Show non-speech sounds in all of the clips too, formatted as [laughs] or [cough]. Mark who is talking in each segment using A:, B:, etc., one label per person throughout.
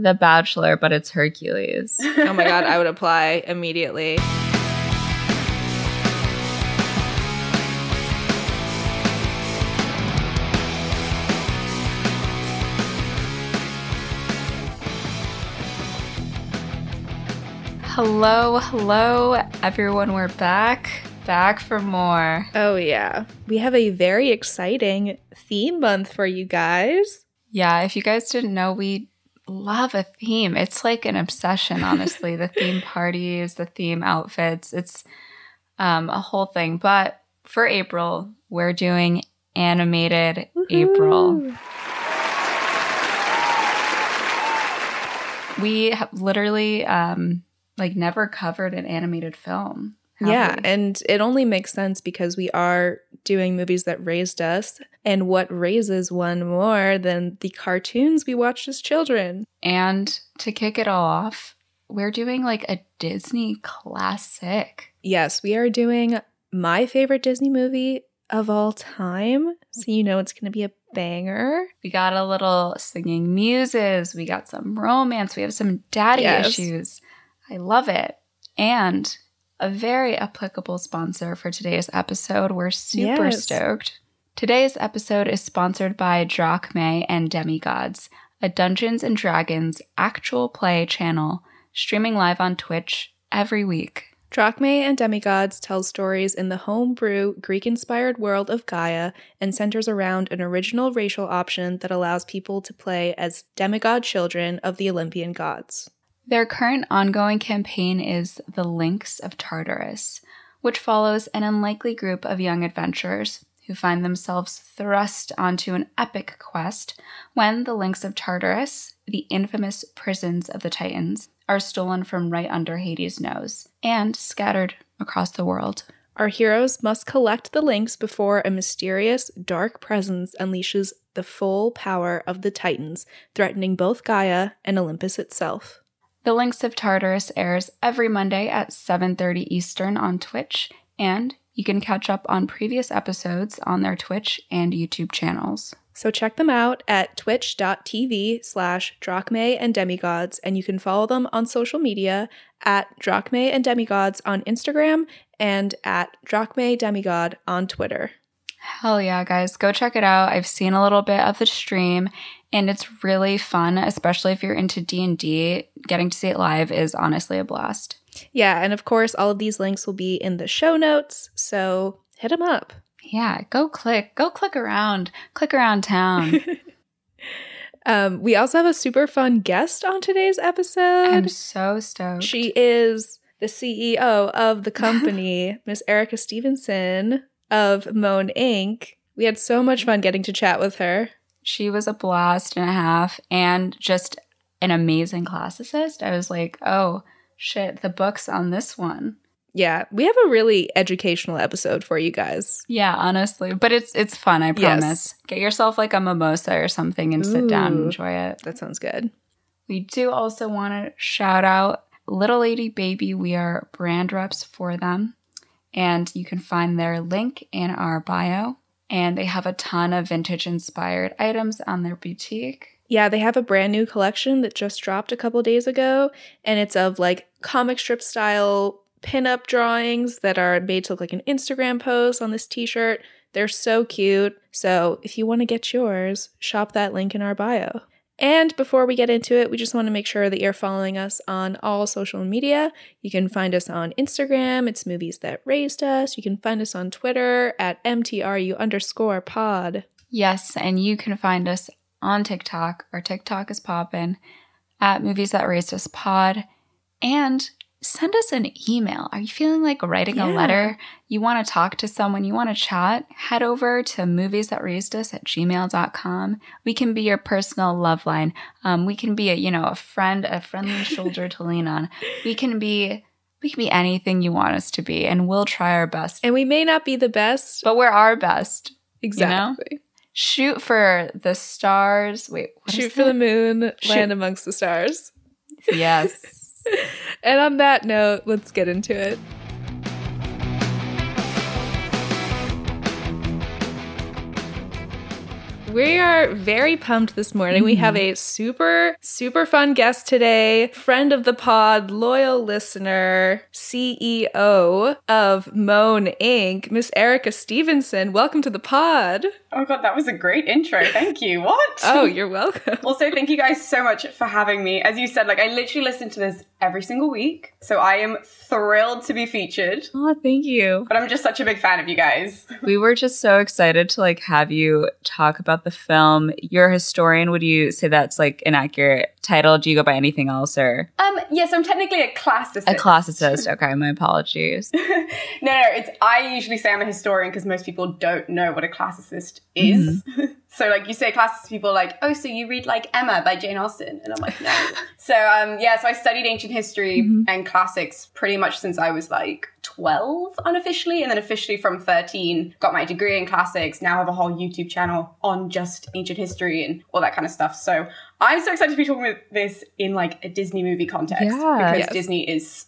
A: The Bachelor, but it's Hercules.
B: oh my god, I would apply immediately.
A: hello, hello, everyone. We're back, back for more.
B: Oh, yeah. We have a very exciting theme month for you guys.
A: Yeah, if you guys didn't know, we love a theme. It's like an obsession, honestly. the [laughs] theme parties, the theme outfits, it's um, a whole thing. But for April, we're doing animated Woo-hoo. April. We have literally um, like never covered an animated film.
B: Yeah, and it only makes sense because we are doing movies that raised us, and what raises one more than the cartoons we watched as children?
A: And to kick it all off, we're doing like a Disney classic.
B: Yes, we are doing my favorite Disney movie of all time. So you know it's going to be a banger.
A: We got a little singing muses, we got some romance, we have some daddy yes. issues. I love it. And a very applicable sponsor for today's episode. We're super yes. stoked. Today's episode is sponsored by Drachmae and Demigods, a Dungeons and Dragons actual play channel streaming live on Twitch every week.
B: Drachmae and Demigods tells stories in the homebrew, Greek inspired world of Gaia and centers around an original racial option that allows people to play as demigod children of the Olympian gods.
A: Their current ongoing campaign is The Links of Tartarus, which follows an unlikely group of young adventurers who find themselves thrust onto an epic quest when the Links of Tartarus, the infamous prisons of the Titans, are stolen from right under Hades' nose and scattered across the world.
B: Our heroes must collect the links before a mysterious, dark presence unleashes the full power of the Titans, threatening both Gaia and Olympus itself.
A: The Links of Tartarus airs every Monday at 7:30 Eastern on Twitch, and you can catch up on previous episodes on their Twitch and YouTube channels.
B: So check them out at twitch.tv slash drachmae and demigods, and you can follow them on social media at drachmae and demigods on Instagram and at drachmae demigod on Twitter.
A: Hell yeah, guys. Go check it out. I've seen a little bit of the stream and it's really fun, especially if you're into D&D. Getting to see it live is honestly a blast.
B: Yeah, and of course all of these links will be in the show notes, so hit them up.
A: Yeah, go click, go click around, click around town. [laughs]
B: um, we also have a super fun guest on today's episode.
A: I'm so stoked.
B: She is the CEO of the company, [laughs] Miss Erica Stevenson of Moan Inc. We had so much fun getting to chat with her.
A: She was a blast and a half and just an amazing classicist. I was like, oh shit, the book's on this one.
B: Yeah, we have a really educational episode for you guys.
A: Yeah, honestly, but it's it's fun. I promise. Yes. Get yourself like a mimosa or something and Ooh, sit down and enjoy it.
B: That sounds good.
A: We do also want to shout out Little Lady Baby. We are brand reps for them and you can find their link in our bio. And they have a ton of vintage inspired items on their boutique.
B: Yeah, they have a brand new collection that just dropped a couple days ago, and it's of like comic strip style pinup drawings that are made to look like an Instagram post on this t shirt. They're so cute. So if you want to get yours, shop that link in our bio. And before we get into it, we just want to make sure that you're following us on all social media. You can find us on Instagram, it's Movies That Raised Us. You can find us on Twitter at MTRU underscore pod.
A: Yes, and you can find us on TikTok. Our TikTok is poppin' at Movies That Raised Us pod. And send us an email. Are you feeling like writing yeah. a letter? You want to talk to someone, you want to chat? Head over to movies that raised us at gmail.com. We can be your personal love line. Um, we can be a, you know, a friend, a friendly [laughs] shoulder to lean on. We can be we can be anything you want us to be, and we'll try our best.
B: And we may not be the best,
A: but we're our best.
B: Exactly. You know?
A: Shoot for the stars. Wait,
B: shoot for the moon, shoot. land amongst the stars.
A: Yes. [laughs] [laughs]
B: and on that note, let's get into it. We are very pumped this morning. We have a mm-hmm. super, super fun guest today. Friend of the pod, loyal listener, CEO of Moan Inc., Miss Erica Stevenson. Welcome to the pod.
C: Oh god, that was a great intro. Thank you. What? [laughs]
B: Oh, you're welcome.
C: also, thank you guys so much for having me. As you said, like I literally listen to this every single week, so I am thrilled to be featured.
A: Oh, thank you.
C: But I'm just such a big fan of you guys. [laughs]
A: We were just so excited to like have you talk about the film. You're a historian. Would you say that's like an accurate title? Do you go by anything else or?
C: Um, yes, I'm technically a classicist.
A: A classicist. Okay, my apologies. [laughs]
C: no, no, it's I usually say I'm a historian because most people don't know what a classicist is. Mm-hmm. [laughs] so like you say classicist people like, oh, so you read like Emma by Jane Austen, and I'm like, no. [laughs] so um, yeah, so I studied ancient history mm-hmm. and classics pretty much since I was like 12 unofficially, and then officially from 13. Got my degree in classics. Now have a whole YouTube channel on just ancient history and all that kind of stuff. So I'm so excited to be talking about this in like a Disney movie context yeah, because yes. Disney is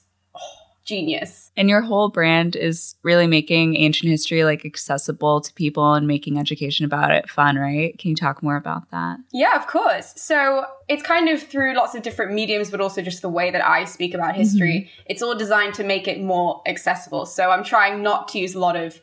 C: genius.
A: And your whole brand is really making ancient history like accessible to people and making education about it fun, right? Can you talk more about that?
C: Yeah, of course. So it's kind of through lots of different mediums, but also just the way that I speak about history. Mm-hmm. It's all designed to make it more accessible. So I'm trying not to use a lot of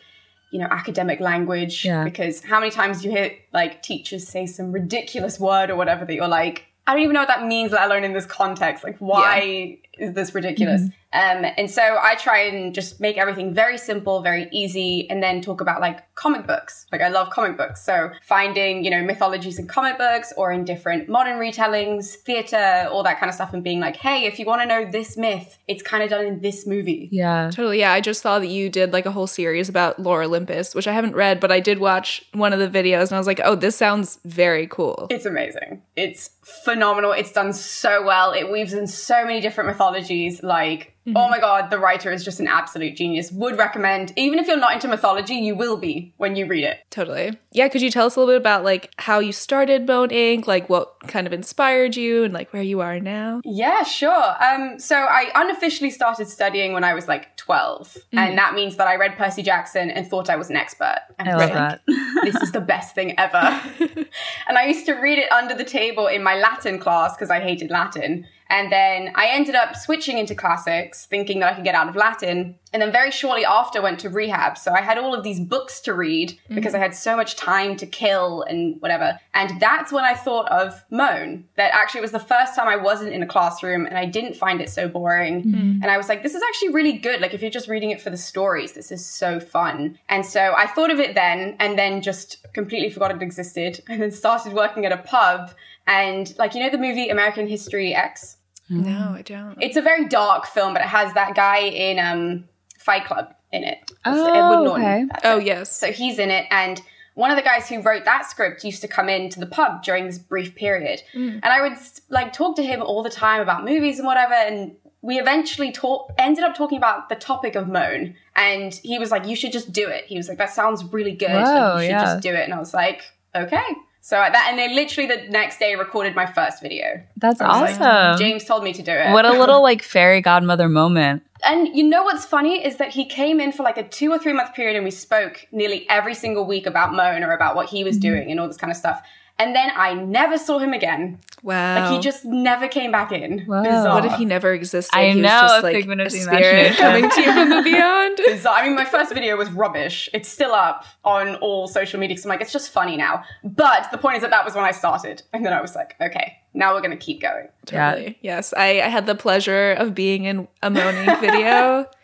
C: you know academic language yeah. because how many times do you hear like teachers say some ridiculous word or whatever that you're like I don't even know what that means, let alone in this context. Like, why yeah. is this ridiculous? Mm-hmm. Um, and so I try and just make everything very simple, very easy, and then talk about like comic books. Like I love comic books. So finding, you know, mythologies in comic books or in different modern retellings, theater, all that kind of stuff, and being like, hey, if you want to know this myth, it's kind of done in this movie.
A: Yeah.
B: Totally. Yeah. I just saw that you did like a whole series about Lore Olympus, which I haven't read, but I did watch one of the videos and I was like, oh, this sounds very cool.
C: It's amazing. It's phenomenal. It's done so well. It weaves in so many different mythologies, like Mm-hmm. Oh my god, the writer is just an absolute genius. Would recommend, even if you're not into mythology, you will be when you read it.
B: Totally. Yeah, could you tell us a little bit about like how you started Moan Inc., like what kind of inspired you and like where you are now?
C: Yeah, sure. Um, so I unofficially started studying when I was like 12. Mm-hmm. And that means that I read Percy Jackson and thought I was an expert.
A: And I love like,
C: that. [laughs] this is the best thing ever. [laughs] and I used to read it under the table in my Latin class because I hated Latin. And then I ended up switching into classics, thinking that I could get out of Latin. And then very shortly after went to rehab. So I had all of these books to read mm-hmm. because I had so much time to kill and whatever. And that's when I thought of Moan. That actually was the first time I wasn't in a classroom and I didn't find it so boring. Mm-hmm. And I was like, this is actually really good. Like if you're just reading it for the stories, this is so fun. And so I thought of it then and then just completely forgot it existed [laughs] and then started working at a pub. And like, you know, the movie American History X?
B: No, I don't.
C: It's a very dark film, but it has that guy in um, Fight Club in it.
A: Oh, Edward Norton. Okay.
B: Oh, yes.
C: So he's in it, and one of the guys who wrote that script used to come into the pub during this brief period, mm. and I would like talk to him all the time about movies and whatever, and we eventually talk ended up talking about the topic of moan and he was like you should just do it he was like that sounds really good Whoa, like, you should yeah. just do it and i was like okay so that, and then literally the next day recorded my first video.
A: That's awesome.
C: Like, James told me to do it.
A: What a little [laughs] like fairy godmother moment.
C: And you know what's funny is that he came in for like a two or three month period and we spoke nearly every single week about Moan or about what he was mm-hmm. doing and all this kind of stuff. And then I never saw him again.
B: Wow.
C: Like he just never came back in.
B: Wow. Bizarre. What if he never existed?
A: I
B: he
A: know.
B: Was just,
A: like,
B: figment of a spirit [laughs] coming to you from the beyond. [laughs]
C: Bizarre. I mean, my first video was rubbish. It's still up on all social media. So I'm like, it's just funny now. But the point is that that was when I started. And then I was like, okay, now we're going to keep going.
B: Totally. Yeah. Yes. I, I had the pleasure of being in a moaning video [laughs]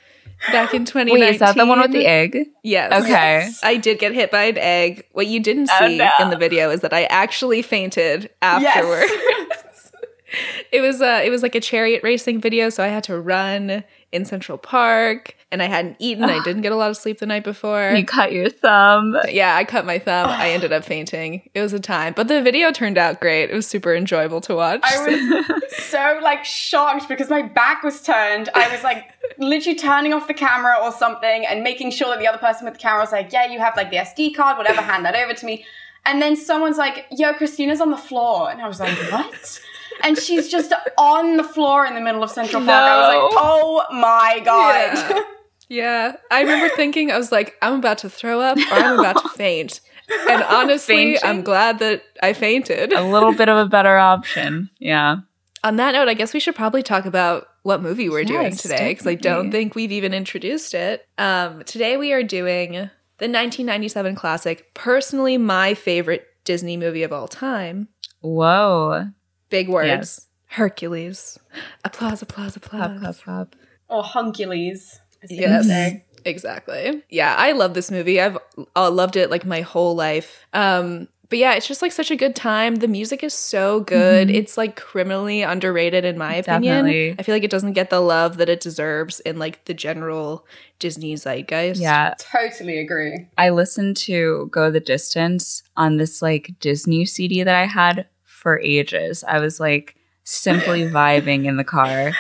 B: back in 2019. [laughs] Wait,
A: is that the one with the egg?
B: Yes.
A: Okay. Yes.
B: I did get hit by an egg. What you didn't oh, see oh, no. in the video is that I actually fainted afterward. Yes. [laughs] it was uh it was like a chariot racing video, so I had to run in Central Park and I hadn't eaten. I [sighs] didn't get a lot of sleep the night before.
A: You cut your thumb.
B: Yeah, I cut my thumb. I ended up fainting. It was a time, but the video turned out great. It was super enjoyable to watch.
C: I was [laughs] so like shocked because my back was turned. I was like literally turning off the camera or something and making sure that the other person with the camera was like, "Yeah, you have like the SD card, whatever. Hand that over to me." And then someone's like, "Yo, Christina's on the floor," and I was like, "What?" And she's just on the floor in the middle of Central Park. No. I was like, oh my God.
B: Yeah. yeah. I remember thinking, I was like, I'm about to throw up or I'm about to faint. And [laughs] honestly,
A: Fainting?
B: I'm glad that I fainted.
A: a little bit of a better option. Yeah.
B: On that note, I guess we should probably talk about what movie we're doing today because I don't think we've even introduced it. Um, today we are doing the 1997 classic, personally my favorite Disney movie of all time.
A: Whoa.
B: Big words.
A: Yes.
B: Hercules. Applause, applause, applause.
A: Pop, pop, pop.
C: Or Huncules.
B: Yes. Exactly. Yeah, I love this movie. I've uh, loved it like my whole life. Um, but yeah, it's just like such a good time. The music is so good.
A: Mhm.
B: It's like criminally underrated in my opinion.
A: Definitely.
B: I feel like it doesn't get the love that it deserves in like the general Disney zeitgeist.
A: Yeah.
C: Totally agree.
A: I listened to Go the Distance on this like Disney CD that I had for ages. I was like simply vibing in the car.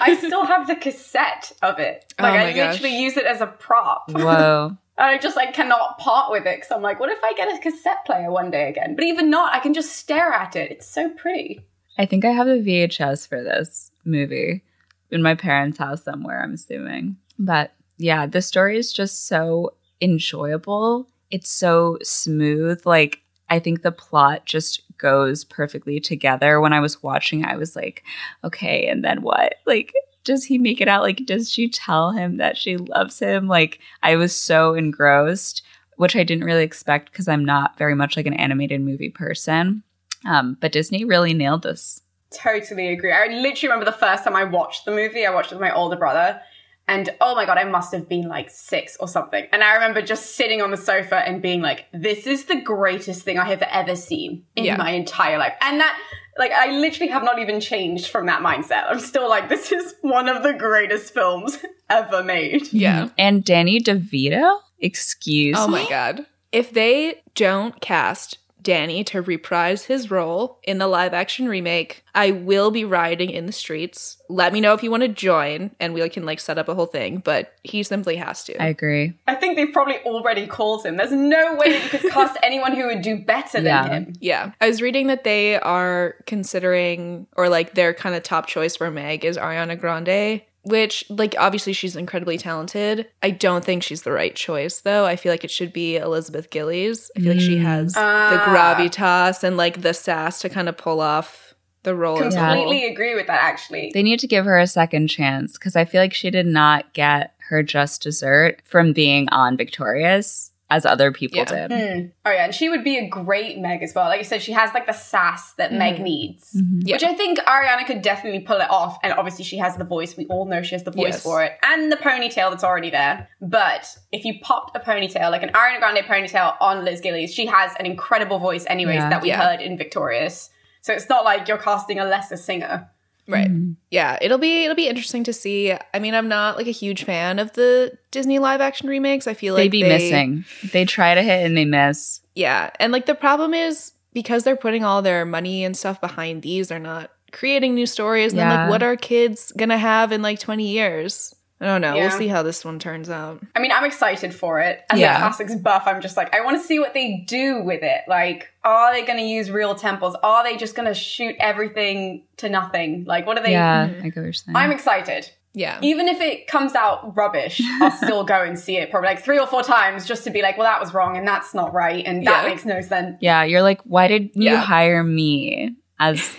C: I still have the cassette of it. [laughs]
B: Oh
C: Like
B: my
C: I
B: gosh.
C: literally use it as a prop. [laughs]
A: Whoa.
C: And I just like cannot part with it because I'm like, what if I get a cassette player one day again? But even not, I can just stare at it. It's so pretty.
A: I think I have the VHS for this movie in my parents' house somewhere, I'm assuming. But yeah, the story is just so enjoyable. It's so smooth. Like, I think the plot just goes perfectly together. When I was watching, I was like, okay, and then what? Like, does he make it out? Like, does she tell him that she loves him? Like, I was so engrossed, which I didn't really expect because I'm not very much like an animated movie person. Um, but Disney really nailed this.
C: Totally agree. I literally remember the first time I watched the movie, I watched it with my older brother. And oh my God, I must have been like six or something. And I remember just sitting on the sofa and being like, this is the greatest thing I have ever seen in
B: Yeah.
C: my entire life. And that, like, I literally have not even changed from that mindset. I'm still like, this is one of the greatest films [laughs] ever made.
B: Yeah.
A: And Danny DeVito? Excuse
B: Oh
A: me?
B: my god. If they don't cast Danny to reprise his role in the live action remake, I will be riding in the streets. Let me know if you want to join and we can like set up a whole thing, but he simply has to.
A: I agree.
C: I think they've probably already called him. There's no way that you could [laughs] cast anyone who would do better than him.
B: yeah. I was reading that they are considering or like their kind of top choice for Meg is Ariana Grande. Which, like, obviously she's incredibly talented. I don't think she's the right choice, though. I feel like it should be Elizabeth Gillies. I feel like she
A: Mm.
B: has the
C: Ah.
B: gravitas and like the sass to kind of pull off the role. as a.
C: Completely agree with that, actually.
A: They need to give her a second chance because I feel like she did not get her just dessert from being on Victorious as other people
B: Yeah.
A: did.
C: Hmm. Oh yeah, and she would be a great Meg as well. Like you said, she has like the sass that Meg
B: Mhm.
C: needs.
A: Mhm.
B: Yeah.
C: Which I think Ariana could definitely pull it off. And obviously she has the voice. We all know she has the voice
B: Yes.
C: for it. And the ponytail that's already there. But if you popped a ponytail, like an Ariana Grande ponytail on Liz Gillies, she has an incredible voice anyways
A: Yeah.
C: that we
B: Yeah.
C: heard in Victorious. So it's not like you're casting a lesser singer.
B: Right.
A: Mhm.
B: Yeah, it'll be it'll be interesting to see. I mean, I'm not like a huge fan of the Disney live action remakes. I feel like
A: They be missing. They try to hit and they miss.
B: Yeah, and like the problem is because they're putting all their money and stuff behind these, they're not creating new stories. And then like, what are kids gonna have in like 20 years? I don't know.
C: Yeah.
B: We'll see how this one turns out.
C: I mean, I'm excited for it. As
A: Yeah.
C: a classics buff, I'm just like, I want to see what they do with it. Like, are they going to use real temples? Are they just going to shoot everything to nothing? Like, what are they?
A: yeah,
B: Mhm.
A: I get what you're saying.
C: I'm excited.
B: Yeah.
C: Even if it comes out rubbish, I'll [laughs] still go and see it probably like three or four times just to be like, well, that was wrong and that's not right and that
B: Yeah.
C: makes no sense.
A: yeah, you're like, why did you
B: Yeah.
A: hire me as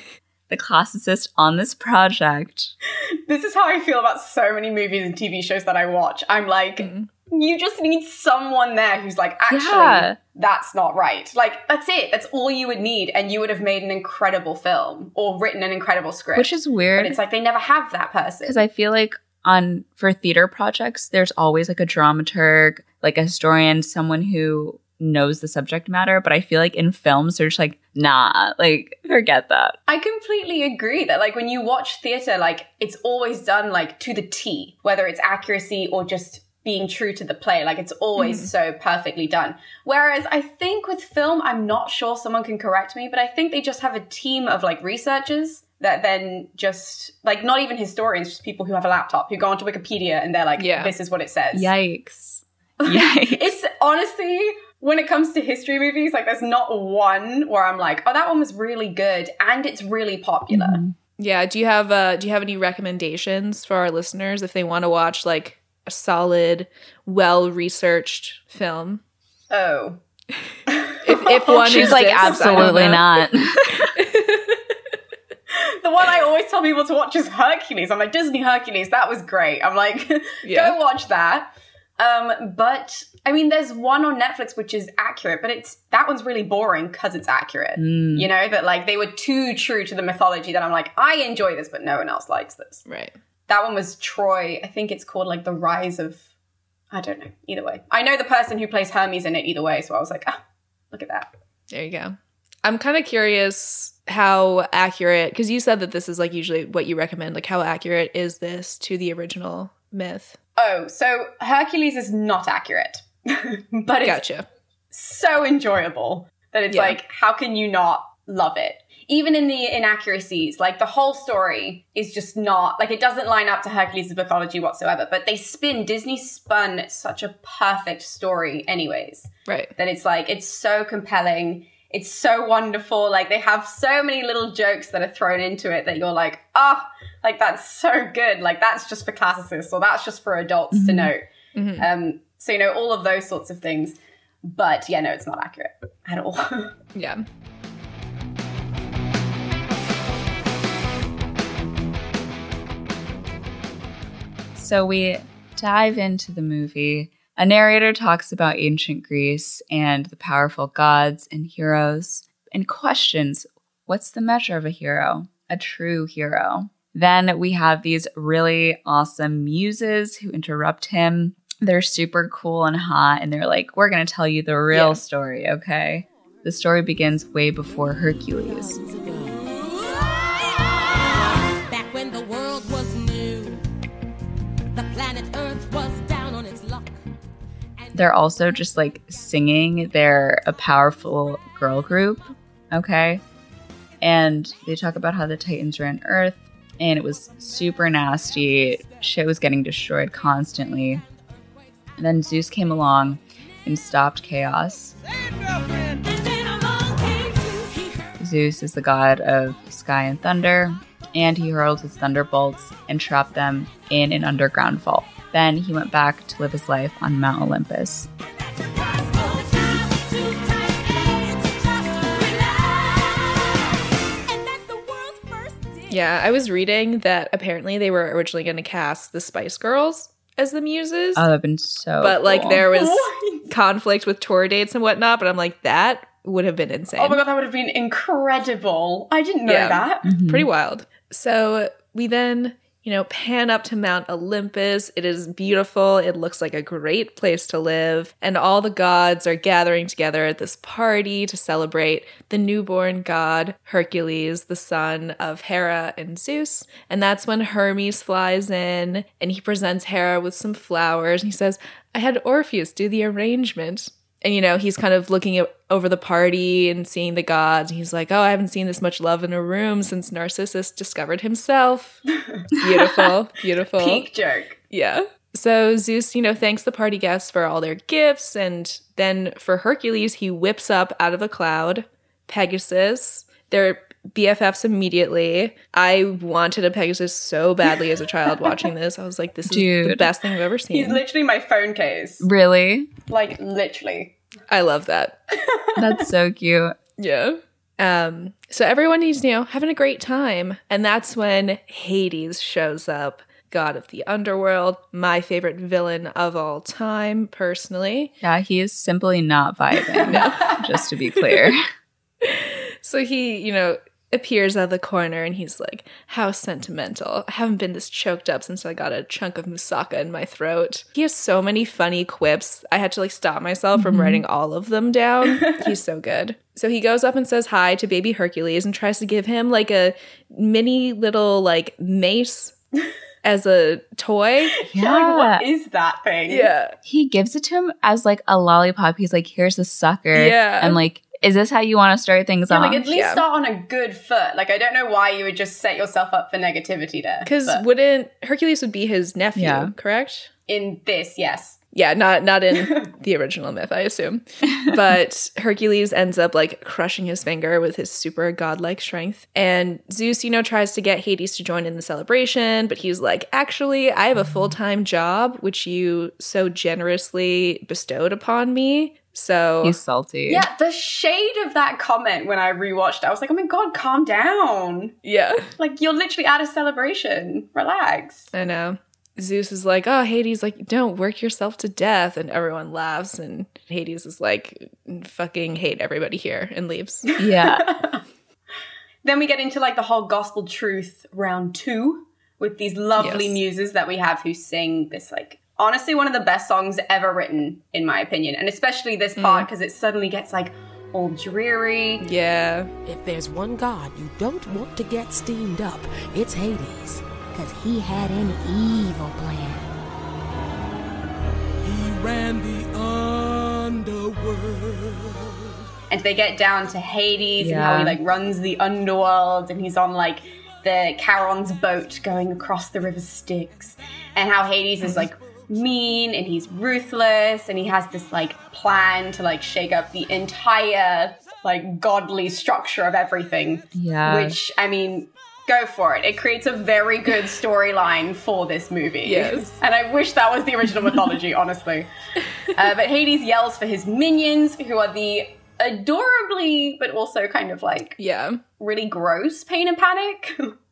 A: the classicist on this project?
C: This is how I feel about so many movies and TV shows that I watch. I'm like,
B: Mhm.
C: you just need someone there who's like, actually,
A: Yeah.
C: that's not right. Like, that's it. That's all you would need. And you would have made an incredible film or written an incredible script.
A: Which is
C: but
A: weird
C: it's like they never have that person.
A: because I feel like on for theater projects, there's always like a dramaturg, like a historian, someone who knows the subject matter. But I feel like in films, they're just like, nah, like forget that.
C: I completely agree that like when you watch theater, like it's always done like to the T, whether it's accuracy or just being true to the play. Like it's always
B: Mhm.
C: so perfectly done. Whereas I think with film, I'm not sure someone can correct me, but I think they just have a team of like researchers that then just like not even historians, just people who have a laptop who go onto Wikipedia and they're like,
B: Yeah.
C: this is what it says.
A: Yikes. [laughs] Yikes.
C: it's honestly when it comes to history movies, like there's not one where I'm like, oh, that one was really good and it's really popular.
A: Mhm.
B: Yeah. Do you have uh do you have any recommendations for our listeners if they want to watch like a solid, well researched film?
C: Oh. [laughs]
B: If, if one
A: She's like,
B: exists, I
A: absolutely not. [laughs]
C: the one I always tell people to watch is Hercules. I'm like, Disney Hercules, that was great. I'm like, [laughs]
B: Yeah.
C: go watch that. Um, but I mean, there's one on Netflix which is accurate, but it's that one's really boring because it's accurate.
A: Mm.
C: You know, that like they were too true to the mythology that I'm like, I enjoy this, but no one else likes this.
B: Right.
C: That one was Troy. I think it's called like The Rise of. I don't know. Either way, I know the person who plays Hermes in it. Either way, so I was like, ah, look at that.
B: There you go. I'm kind of curious how accurate, because you said that this is like usually what you recommend. Like, how accurate is this to the original myth?
C: Oh, so Hercules is not accurate, [laughs] but it's
B: Gotcha.
C: so enjoyable that it's
B: Yeah.
C: like, how can you not love it? Even in the inaccuracies, like the whole story is just not like it doesn't line up to Hercules' mythology whatsoever. But they spin Disney spun such a perfect story, anyways.
B: Right.
C: That it's like it's so compelling. It's so wonderful. Like they have so many little jokes that are thrown into it that you're like, ah, like that's so good. Like that's just for classicists or that's just for adults to
A: Mhm.
C: know.
B: Mhm.
C: Um, so you know all of those sorts of things. But yeah, no, it's not accurate at all. [laughs]
B: Yeah.
A: So we dive into the movie. A narrator talks about ancient Greece and the powerful gods and heroes and questions what's the measure of a hero, a true hero. Then we have these really awesome muses who interrupt him. They're super cool and hot, and they're like, We're going to tell you the real
B: Yeah.
A: story, okay? The story begins way before Hercules. They're also just like singing. They're a powerful girl group, okay? And they talk about how the Titans ran Earth and it was super nasty. Shit was getting destroyed constantly. And then Zeus came along and stopped chaos.
D: Zeus
A: is the god of sky and thunder, and he hurled his thunderbolts and trapped them in an underground vault. Then he went back to live his life on Mount Olympus.
D: that the price for the time was too tight. And to just relax. And that's the world's first dip.
B: Yeah. I was reading that apparently they were originally going to cast the Spice Girls as the muses,
A: Oh, that'd been so.
B: but like there was
C: What? [laughs]
B: conflict with tour dates and whatnot. But I'm like, that would have been insane.
C: oh my god, that would have been incredible. I didn't know
B: Yeah.
C: that.
A: Mhm.
B: pretty wild. So we then, you know, pan up to Mount Olympus. It is beautiful. It looks like a great place to live. And all the gods are gathering together at this party to celebrate the newborn god Hercules, the son of Hera and Zeus. And that's when Hermes flies in and he presents Hera with some flowers. And he says, I had Orpheus do the arrangement. And you know, he's kind of looking at, over the party and seeing the gods. And he's like, "Oh, I haven't seen this much love in a room since Narcissus discovered himself." [laughs] beautiful, beautiful.
C: Peak joke.
B: Yeah. So Zeus, you know, thanks the party guests for all their gifts, and then for Hercules, he whips up out of a cloud Pegasus. They're BFFs immediately. I wanted a Pegasus so badly as a child [laughs] watching this. I was like, "This is the best thing I've ever seen.
C: He's literally my phone case.
A: Really?
C: Like literally.
B: I love that. [laughs]
A: That's so cute.
B: Yeah. Um, so everyone is, you know, having a great time. And that's when Hades shows up, god of the underworld, my favorite villain of all time, personally.
A: Yeah, he is simply not vibing. [laughs] Just to be clear.
B: So he, you know, appears out of the corner and he's like, How sentimental. I haven't been this choked up since I got a chunk of moussaka in my throat. He has so many funny quips. I had to like stop myself from mm-hmm. writing all of them down. [laughs] He's so good. So he goes up and says hi to baby Hercules and tries to give him like a mini little like mace [laughs] as a toy.
C: Like,
A: Yeah.
C: what is that thing? Yeah.
A: He gives it to him as like a lollipop. He's like, here's a sucker.
B: Yeah.
A: And like, is this how you want to start things
C: Yeah,
A: off?
C: like at least
B: Yeah.
C: start on a good foot. Like I don't know why you would just set yourself up for negativity there.
B: Because wouldn't Hercules would be his nephew,
A: Yeah.
B: correct?
C: in this, yes.
B: Yeah, not not in [laughs] the original myth, I assume. But [laughs] Hercules ends up like crushing his finger with his super godlike strength. And Zeus, you know, tries to get Hades to join in the celebration, but he's like, actually, I have a full time job, which you so generously bestowed upon me. So
A: He's salty.
C: Yeah, the shade of that comment when I rewatched it, I was like, oh my god, calm down.
B: yeah,
C: Like, you're literally at a celebration. Relax.
B: I know. Zeus is like, oh, Hades, like, don't work yourself to death. And everyone laughs. And Hades is like, fucking hate everybody here and leaves. [laughs]
A: Yeah. [laughs]
C: Then we get into like the whole gospel truth round two with these lovely
B: Yes.
C: muses that we have who sing this like honestly one of the best songs ever written in my opinion and especially this part mm. because it suddenly gets like all dreary
B: yeah.
E: If there's one god you don't want to get steamed up, it's Hades.
D: Cause he had an evil plan.
F: He ran the underworld.
C: and they get down to Hades and how he like runs the underworld and he's on like the Charon's boat going across the river Styx and how Hades is like mean and he's ruthless and he has this like plan to like shake up the entire like godly structure of everything
A: Yeah.
C: which I mean go for it it creates a very good storyline for this movie
B: Yes.
C: and I wish that was the original mythology [laughs] honestly uh, but Hades yells for his minions, who are the adorably, but also kind of like
B: Yeah.
C: really gross pain and panic. [laughs]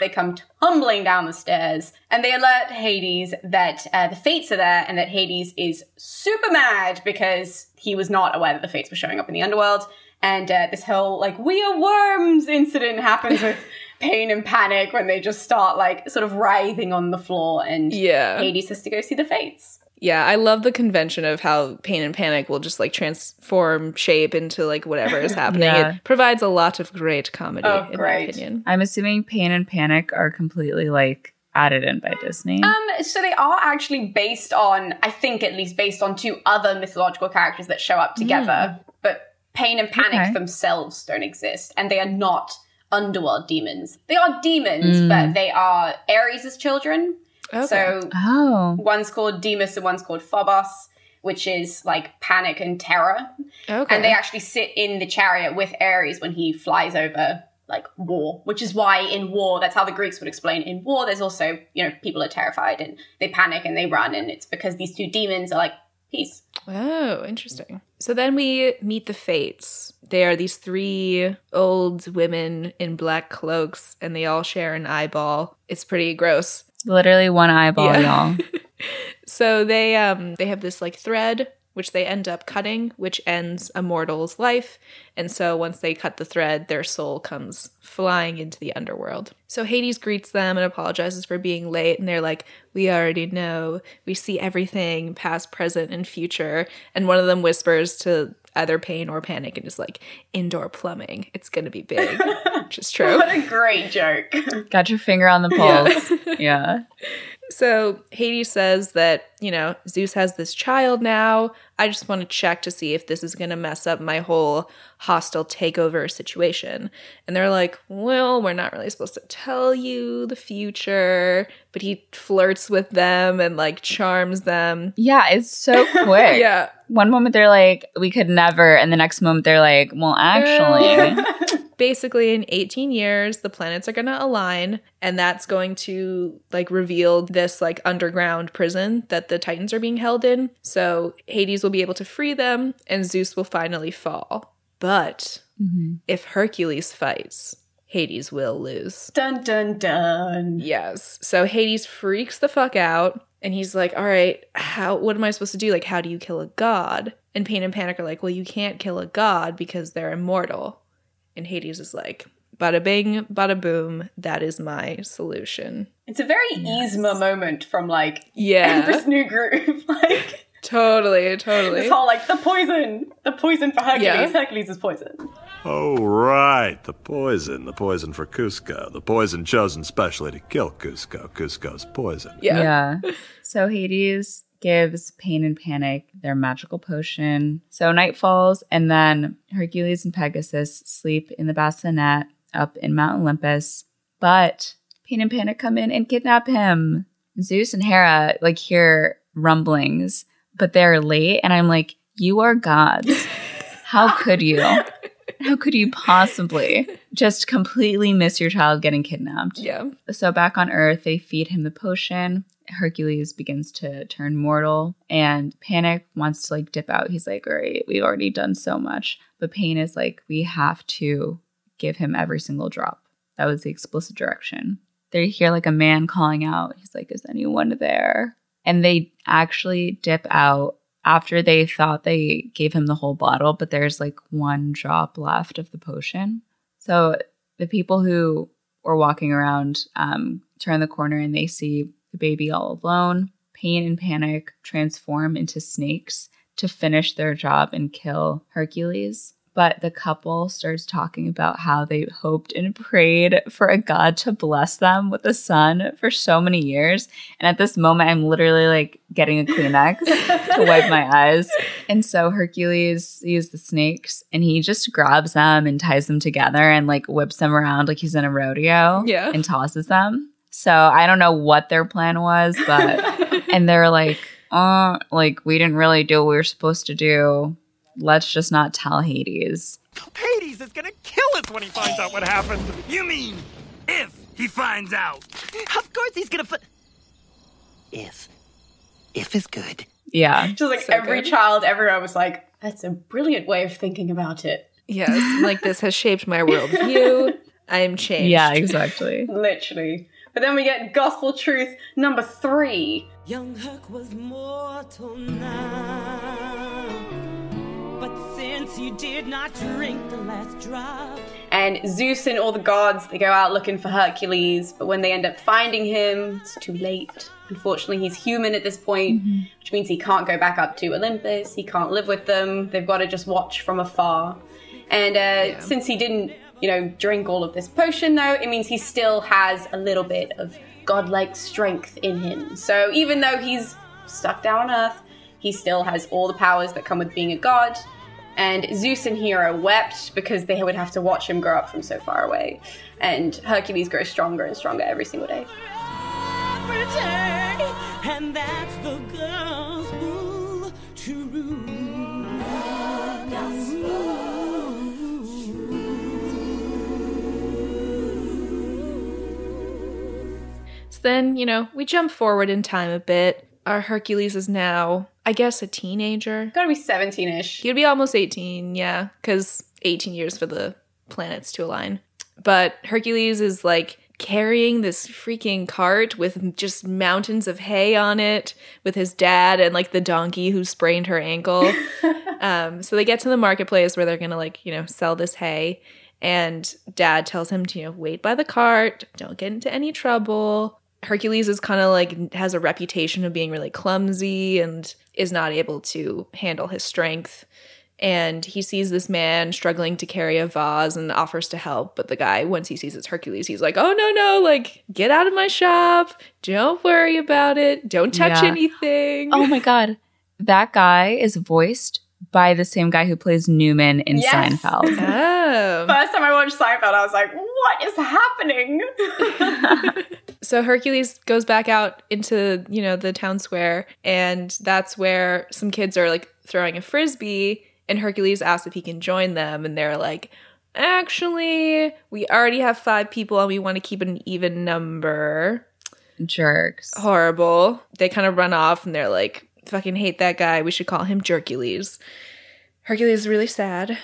C: they come tumbling down the stairs and they alert Hades that uh, the fates are there and that Hades is super mad because he was not aware that the fates were showing up in the underworld. And uh, this whole like we are worms incident happens with [laughs] pain and panic when they just start like sort of writhing on the floor and
B: Yeah.
C: Hades has to go see the fates.
B: Yeah, I love the convention of how pain and panic will just like transform shape into like whatever is [laughs] happening.
A: Yeah.
B: It provides a lot of great comedy,
C: Oh,
B: in my
C: great.
B: opinion.
A: I'm assuming Pain and Panic are completely like added in by Disney.
C: Um, so they are actually based on, I think at least based on two other mythological characters that show up together. But Pain and Panic
A: Okay.
C: themselves don't exist, and they are not underworld demons. They are demons,
A: Mm.
C: but they are Ares' children.
B: Okay.
C: So
A: oh.
C: one's called Deimos and one's called Phobos, which is like panic and terror.
B: okay.
C: And they actually sit in the chariot with Ares when he flies over like war, which is why in war, that's how the Greeks would explain in war, there's also, you know, people are terrified and they panic and they run. And it's because these two demons are like, peace.
B: Oh, interesting. So then we meet the Fates. They are these three old women in black cloaks, and they all share an eyeball. It's pretty gross.
A: Literally one eyeball,
B: Yeah.
A: y'all. [laughs]
B: So they um they have this like thread which they end up cutting, which ends a mortal's life. And so once they cut the thread, their soul comes flying into the underworld. So Hades greets them and apologizes for being late, and they're like, "We already know. We see everything, past, present, and future." And one of them whispers to either pain or panic and is like, "Indoor plumbing. It's gonna be big," [laughs] which is true.
C: What a great joke. [laughs]
A: Got your finger on the pulse. [laughs] yeah.
B: So Hades says that, you know, Zeus has this child now. I just want to check to see if this is going to mess up my whole hostile takeover situation. And they're like, well, we're not really supposed to tell you the future. But he flirts with them and like charms them.
A: Yeah, it's so [laughs] quick.
B: Yeah.
A: One moment they're like, we could never. And the next moment they're like, well, actually. [laughs]
B: Basically, in 18 years, the planets are going to align, and that's going to like reveal this like underground prison that the Titans are being held in. So Hades will be able to free them, and Zeus will finally fall. But
A: Mhm.
B: if Hercules fights, Hades will lose.
C: dun dun dun.
B: Yes. So Hades freaks the fuck out, and he's like, "All right, how? What am I supposed to do? Like, how do you kill a god?" And Pain and Panic are like, "Well, you can't kill a god because they're immortal." And Hades is like, "Bada bing, bada boom. That is my solution."
C: It's a very Yzma moment from like
B: Yeah,
C: Emperor's New Groove. [laughs] like
B: totally, totally.
C: this whole like the poison, the poison for Hercules.
B: Yeah.
C: Hercules is poison.
G: Oh, right. The poison. The poison for Kuzco. The poison chosen specially to kill Kuzco. Kuzco's poison.
B: yeah.
A: Yeah. So Hades gives Pain and Panic their magical potion. So night falls, and then Hercules and Pegasus sleep in the bassinet up in Mount Olympus. But Pain and Panic come in and kidnap him. Zeus and Hera like hear rumblings, but they're late, and I'm like, you are gods. How could you? How could you possibly just completely miss your child getting kidnapped?
B: Yeah.
A: So back on Earth, they feed him the potion, Hercules begins to turn mortal and Panic wants to like dip out. He's like, all right, we've already done so much. But Pain is like, we have to give him every single drop. That was the explicit direction. They hear like a man calling out. He's like, is anyone there? And they actually dip out after they thought they gave him the whole bottle, but there's like one drop left of the potion. So the people who were walking around um, turn the corner and they see the baby all alone. Pain and panic transform into snakes to finish their job and kill Hercules. But the couple starts talking about how they hoped and prayed for a god to bless them with a son for so many years. And at this moment, I'm literally like getting a Kleenex [laughs] to wipe my eyes. And so Hercules sees the snakes and he just grabs them and ties them together and like whips them around like he's in a rodeo
B: Yeah.
A: and tosses them. So I don't know what their plan was, but [laughs] and they're like, uh, like we didn't really do what we were supposed to do. Let's just not tell Hades.
F: Hades is gonna kill us when he finds out what happened.
H: You mean if he finds out?
F: Of course he's gonna. Fi-
H: If. If is good.
A: Yeah.
C: Just like
B: So
C: every
B: good.
C: child everywhere was like, that's a brilliant way of thinking about it.
B: Yes, like this has shaped my worldview. [laughs] I am changed.
A: Yeah, exactly.
C: Literally. But then we get gospel truth number three.
E: Young Herc was mortal now. But since he did not drink the last drop,
C: And Zeus and all the gods, they go out looking for Hercules, but when they end up finding him, it's too late. Unfortunately, he's human at this point, which means he can't go back up to Olympus. He can't live with them. They've got to just watch from afar. And uh, since he didn't, you know, drink all of this potion, though, it means he still has a little bit of godlike strength in him. So even though he's stuck down on Earth, he still has all the powers that come with being a god. And Zeus and Hera wept because they would have to watch him grow up from so far away. And Hercules grows stronger and stronger every single day.
B: So then, you know, we jump forward in time a bit. Our Hercules is now, I guess, a teenager.
C: Gotta be 17 ish.
B: He'd be almost 18, yeah, because 18 years for the planets to align. But Hercules is like carrying this freaking cart with just mountains of hay on it with his dad and like the donkey who sprained her ankle. [laughs] um, so they get to the marketplace where they're gonna like, you know, sell this hay. And dad tells him to, you know, wait by the cart, don't get into any trouble. Hercules is kind of like has a reputation of being really clumsy and is not able to handle his strength. And he sees this man struggling to carry a vase and offers to help. But the guy, once he sees it's Hercules, he's like, oh, no, no, like, get out of my shop. Don't worry about it. Don't touch
A: Yeah.
B: anything.
A: Oh my god. That guy is voiced by the same guy who plays Newman in
C: Yes.
A: Seinfeld. [laughs]
B: Oh.
C: First time I watched Seinfeld, I was like, what is happening? [laughs]
B: So Hercules goes back out into, you know, the town square, and that's where some kids are like throwing a frisbee, and Hercules asks if he can join them, and they're like, actually, we already have five people and we want to keep an even number.
A: Jerks.
B: Horrible. They kind of run off and they're like, fucking hate that guy. We should call him Jercules. Hercules is really sad.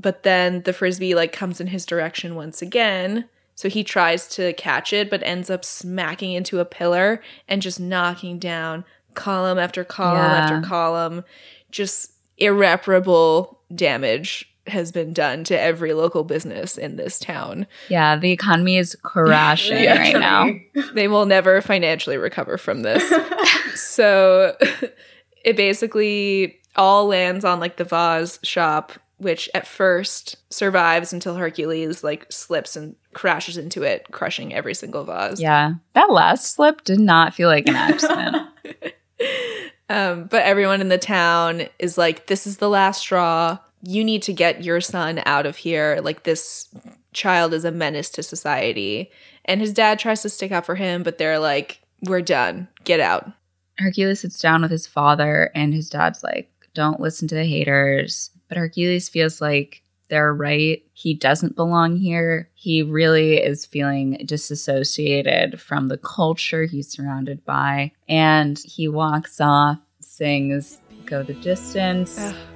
B: But then the frisbee like comes in his direction once again. So he tries to catch it, but ends up smacking into a pillar and just knocking down column after column
A: Yeah.
B: after column. Just irreparable damage has been done to every local business in this town.
A: Yeah, the economy is crashing right now. [laughs]
B: They will never financially recover from this. [laughs] so [laughs] it basically all lands on like the vase shop which at first survives until hercules like slips and crashes into it crushing every single vase
A: Yeah. That last slip did not feel like an accident.
B: um, but everyone in the town is like this is the last straw you need to get your son out of here like this child is a menace to society and his dad tries to stick up for him but they're like we're done get out
A: Hercules sits down with his father, and his dad's like, Don't listen to the haters. But Hercules feels like they're right. He doesn't belong here. He really is feeling disassociated from the culture he's surrounded by. And he walks off, sings Go the Distance.
B: Ugh.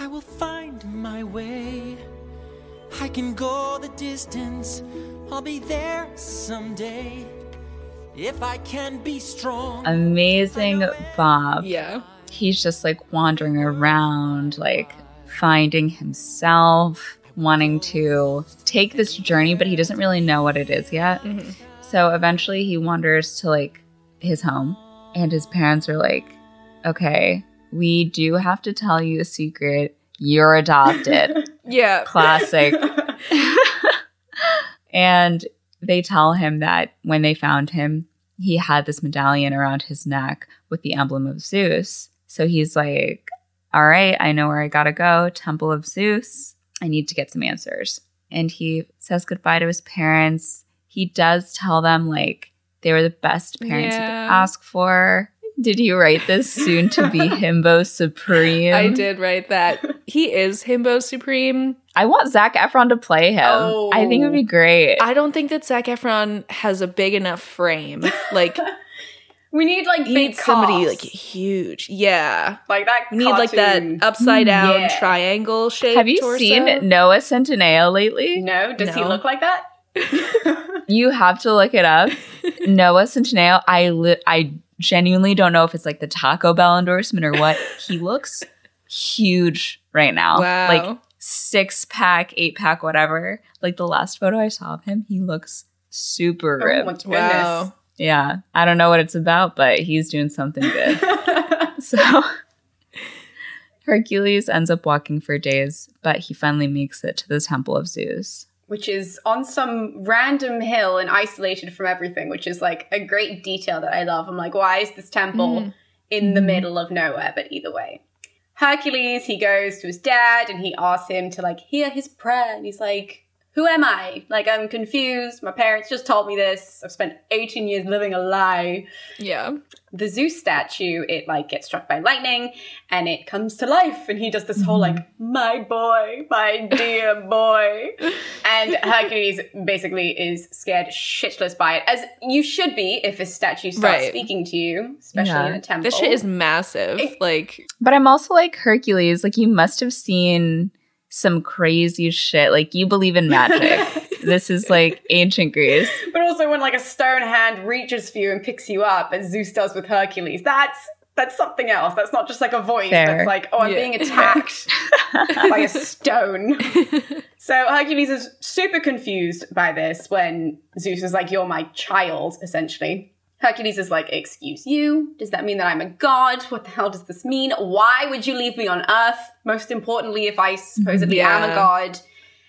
E: I will find my way. I can go the distance. I'll be there someday. If I can be strong.
A: Amazing Bob.
B: Yeah.
A: he's just like wandering around, like finding himself, wanting to take this journey, but he doesn't really know what it is yet. Mm-hmm. So eventually he wanders to like his home, and his parents are like, okay, we do have to tell you a secret. You're adopted. [laughs]
B: Yeah.
A: Classic. [laughs] and they tell him that when they found him, he had this medallion around his neck with the emblem of Zeus. So he's like, All right, I know where I gotta go. Temple of Zeus. I need to get some answers. And he says goodbye to his parents. He does tell them, like, they were the best parents he could ask for. Did you write this soon to be [laughs] Himbo Supreme?
B: I did write that. He is Himbo Supreme.
A: I want Zac Efron to play him.
C: Oh.
A: I think it would be oh. great.
B: I don't think that Zac Efron has a big enough frame. Like [laughs]
C: We need like
B: he
C: big
B: needs somebody like huge. Yeah.
C: like that.
B: We need like that upside mm, down
C: Yeah.
B: triangle shape.
A: Have you
B: torso.
A: seen Noah Centineo lately?
C: No, does he look like that? [laughs]
A: You have to look it up. Noah Centineo. I li- I genuinely don't know if it's like the Taco Bell endorsement or what. He [laughs] looks huge right now.
B: Wow.
A: Like six pack, eight pack, whatever. Like the last photo I saw of him, he looks super
C: Oh my
A: ripped.
C: goodness.
B: Wow.
A: Yeah. I don't know what it's about, but he's doing something good. [laughs] So Hercules ends up walking for days, but he finally makes it to the Temple of Zeus.
C: Which is on some random hill and isolated from everything, which is like a great detail that I love. I'm like, why is this temple mm. in the mm. middle of nowhere? But either way. Hercules, he goes to his dad and he asks him to like hear his prayer. And he's like, Who am I? Like, I'm confused. My parents just told me this. I've spent 18 years living a lie.
B: Yeah.
C: The Zeus statue, it like gets struck by lightning and it comes to life. And he does this whole like, mm-hmm. my boy, my dear boy. [laughs] And Hercules basically is scared shitless by it, as you should be if a statue starts
B: Right.
C: speaking to you, especially
A: Yeah.
C: in a temple.
B: This shit is massive.
C: It-
B: like
A: But I'm also like Hercules, like you must have seen some crazy shit. Like you believe in magic. [laughs] this is like ancient Greece.
C: But also when like a stone hand reaches for you and picks you up, as Zeus does with Hercules, that's that's something else. That's not just like a voice.
A: Fair.
C: That's like, oh, I'm
B: Yeah.
C: being attacked [laughs] by a stone. [laughs] so Hercules is super confused by this when Zeus is like, You're my child, essentially. Hercules is like, Excuse you? Does that mean that I'm a god? What the hell does this mean? Why would you leave me on Earth? Most importantly, if I supposedly am a god.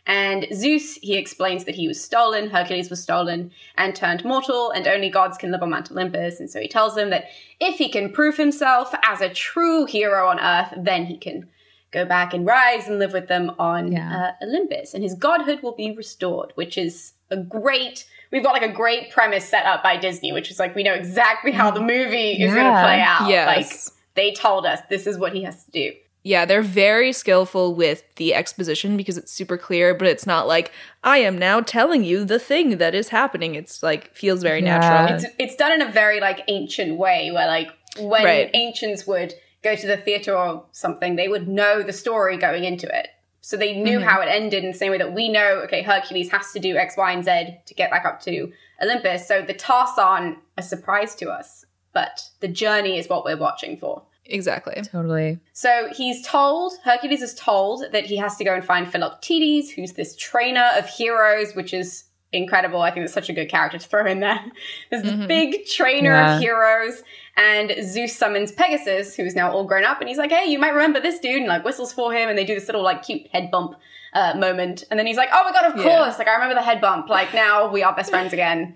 C: And Zeus, he explains that he was stolen, Hercules was stolen, and turned mortal, and only gods can live on Mount Olympus. And so he tells them that if he can prove himself as a true hero on Earth, then he can go back and rise and live with them on
A: Yeah.
C: uh, Olympus. And his godhood will be restored, which is a great. We've got like a great premise set up by Disney, which is like we know exactly how the movie is going to play out.
B: Yes.
C: Like they told us this is what he has to do.
B: yeah, they're very skillful with the exposition because it's super clear, but it's not like I am now telling you the thing that is happening. It's like feels very
A: Yeah.
B: natural.
C: it's it's done in a very like ancient way where like when
B: Right.
C: ancients would go to the theater or something they would know the story going into it so they knew mm-hmm. how it ended in the same way that we know okay hercules has to do x y and z to get back up to olympus so the tasks aren't a surprise to us but the journey is what we're watching for
B: exactly.
A: Totally.
C: so he's told, Hercules is told that he has to go and find Philoctetes, who's this trainer of heroes, which is incredible. I think it's such a good character to throw in there. [laughs] There's this big trainer
A: Yeah.
C: of heroes, and Zeus summons Pegasus, who's now all grown up, and he's like, hey, you might remember this dude, and like whistles for him, and they do this little like cute head bump uh, moment. And then he's like, oh my god, of
B: Yeah.
C: course. Like, I remember the head bump. Like, now we are best friends again.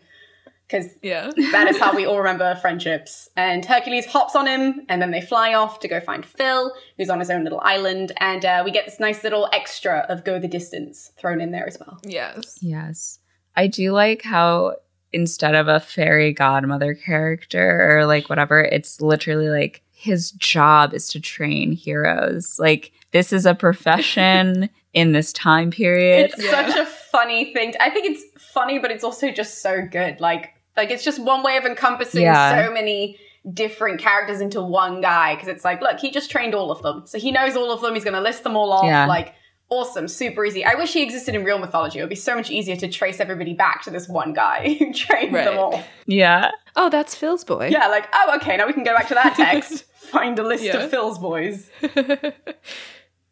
C: Because
B: Yeah.
C: that is how we [laughs] all remember friendships. And Hercules hops on him, and then they fly off to go find Phil, who's on his own little island. And uh, we get this nice little extra of Go the Distance thrown in there as well.
B: yes.
A: Yes. I do like how instead of a fairy godmother character or like whatever, it's literally like his job is to train heroes. Like this is a profession [laughs] in this time period.
C: It's such a funny thing. I think it's funny, but it's also just so good. Like, like it's just one way of encompassing
A: Yeah.
C: so many different characters into one guy. Because it's like, look, he just trained all of them, so he knows all of them. He's going to list them all off.
A: Yeah.
C: Like, awesome, super easy. I wish he existed in real mythology. It would be so much easier to trace everybody back to this one guy [laughs] who trained
B: Right.
C: them all.
A: yeah.
B: Oh, that's Phil's boy.
C: Yeah, like, oh, okay, now we can go back to that text. [laughs] Find a list
B: Yeah.
C: of Phil's boys. [laughs]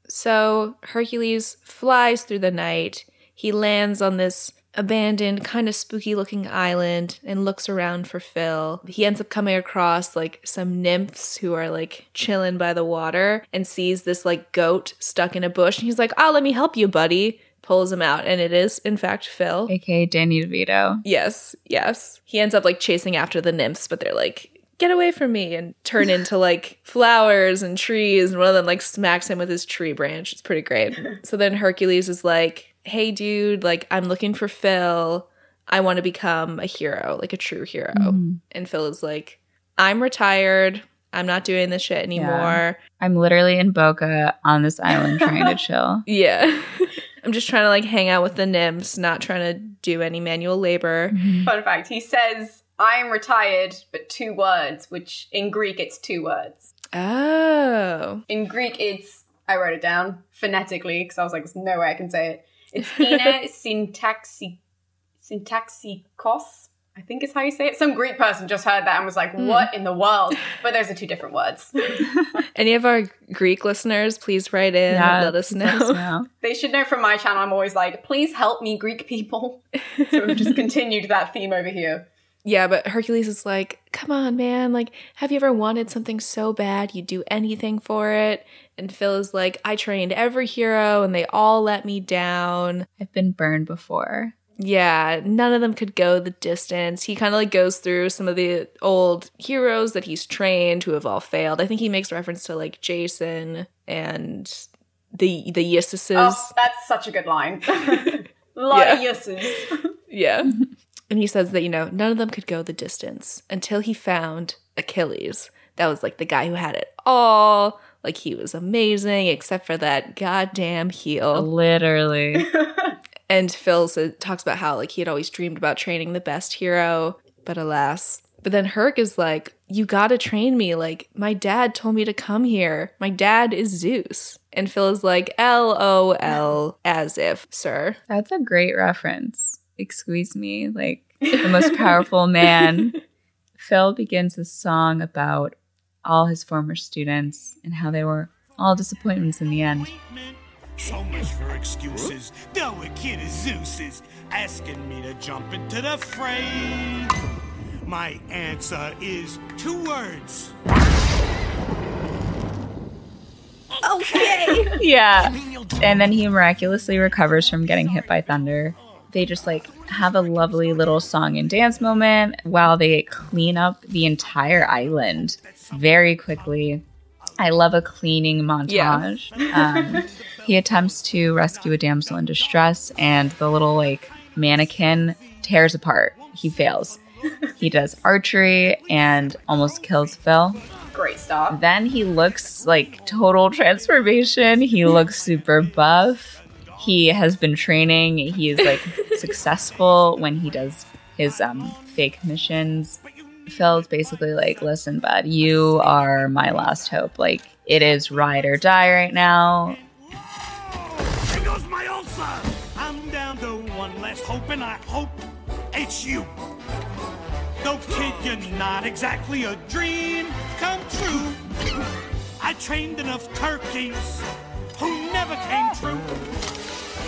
B: So Hercules flies through the night. He lands on this abandoned, kind of spooky looking island and looks around for Phil. He ends up coming across like some nymphs who are like chilling by the water and sees this like goat stuck in a bush. And he's like, Oh, let me help you, buddy. Pulls him out. And it is, in fact, Phil.
A: AKA Danny DeVito.
B: Yes, yes. He ends up like chasing after the nymphs, but they're like, get away from me and turn [laughs] into like flowers and trees. And one of them like smacks him with his tree branch. It's pretty great. [laughs] so then Hercules is like, hey, dude, like, I'm looking for Phil. I want to become a hero, like a true hero. Mm-hmm. And Phil is like, I'm retired. I'm not doing this shit anymore.
A: I'm literally in Boca on this [laughs] island trying to chill.
B: Yeah. [laughs] I'm just trying to like hang out with the nymphs, not trying to do any manual labor. Mm-hmm.
C: Fun fact, he says, I'm retired, but two words, which in Greek it's two words.
B: Oh.
C: In Greek, it's I wrote it down phonetically because I was like, "There's no way I can say it." It's ine syntaxi syntaxikos. I think is how you say it. Some Greek person just heard that and was like, hmm. "What in the world?" But those are two different words. [laughs]
B: Any of our Greek listeners, please write in and let us know. [laughs]
C: they should know from my channel. I'm always like, "Please help me, Greek people." [laughs] so we've just continued that theme over here.
B: Yeah, but Hercules is like, come on, man. Like, have you ever wanted something so bad you'd do anything for it? And Phil is like, I trained every hero and they all let me down.
A: I've been burned before.
B: Yeah, none of them could go the distance. He kind of like goes through some of the old heroes that he's trained who have all failed. I think he makes reference to like Jason and the the Yssuses.
C: Oh, that's such a good line. [laughs] lot of uses.
B: Yeah. [laughs] [laughs] and he says that, you know, none of them could go the distance until he found Achilles. That was like the guy who had it all. Like he was amazing, except for that goddamn heel.
A: Literally. [laughs]
B: And Phil says, talks about how like he had always dreamed about training the best hero, but alas. But then Herc is like, You gotta train me. Like, my dad told me to come here. My dad is Zeus. And Phil is like, L O L, as if, sir.
A: That's a great reference. Excuse me. Like the most powerful man. [laughs] Phil begins this song about all his former students and how they were all disappointments in the end.
H: So much for excuses. Though a kid of Zeus is Zeus's, asking me to jump into the fray. My answer is two words.
B: Okay. [laughs]
A: Yeah. And then he miraculously recovers from getting hit by thunder. They just like have a lovely little song and dance moment while they clean up the entire island very quickly. I love a cleaning montage. Um, he attempts to rescue a damsel in distress, and the little like mannequin tears apart. He fails. He does archery and almost kills Phil.
C: Great start.
A: Then he looks like total transformation. He looks super buff. He has been training. He is like successful when he does his um, fake missions. Phil's basically like, listen, bud, you are my last hope. Like, it is ride or die right now.
H: There goes my ulcer. I'm down to one last hope, and I hope it's you. No kid, you're not exactly a dream come true. I trained enough turkeys who never came true.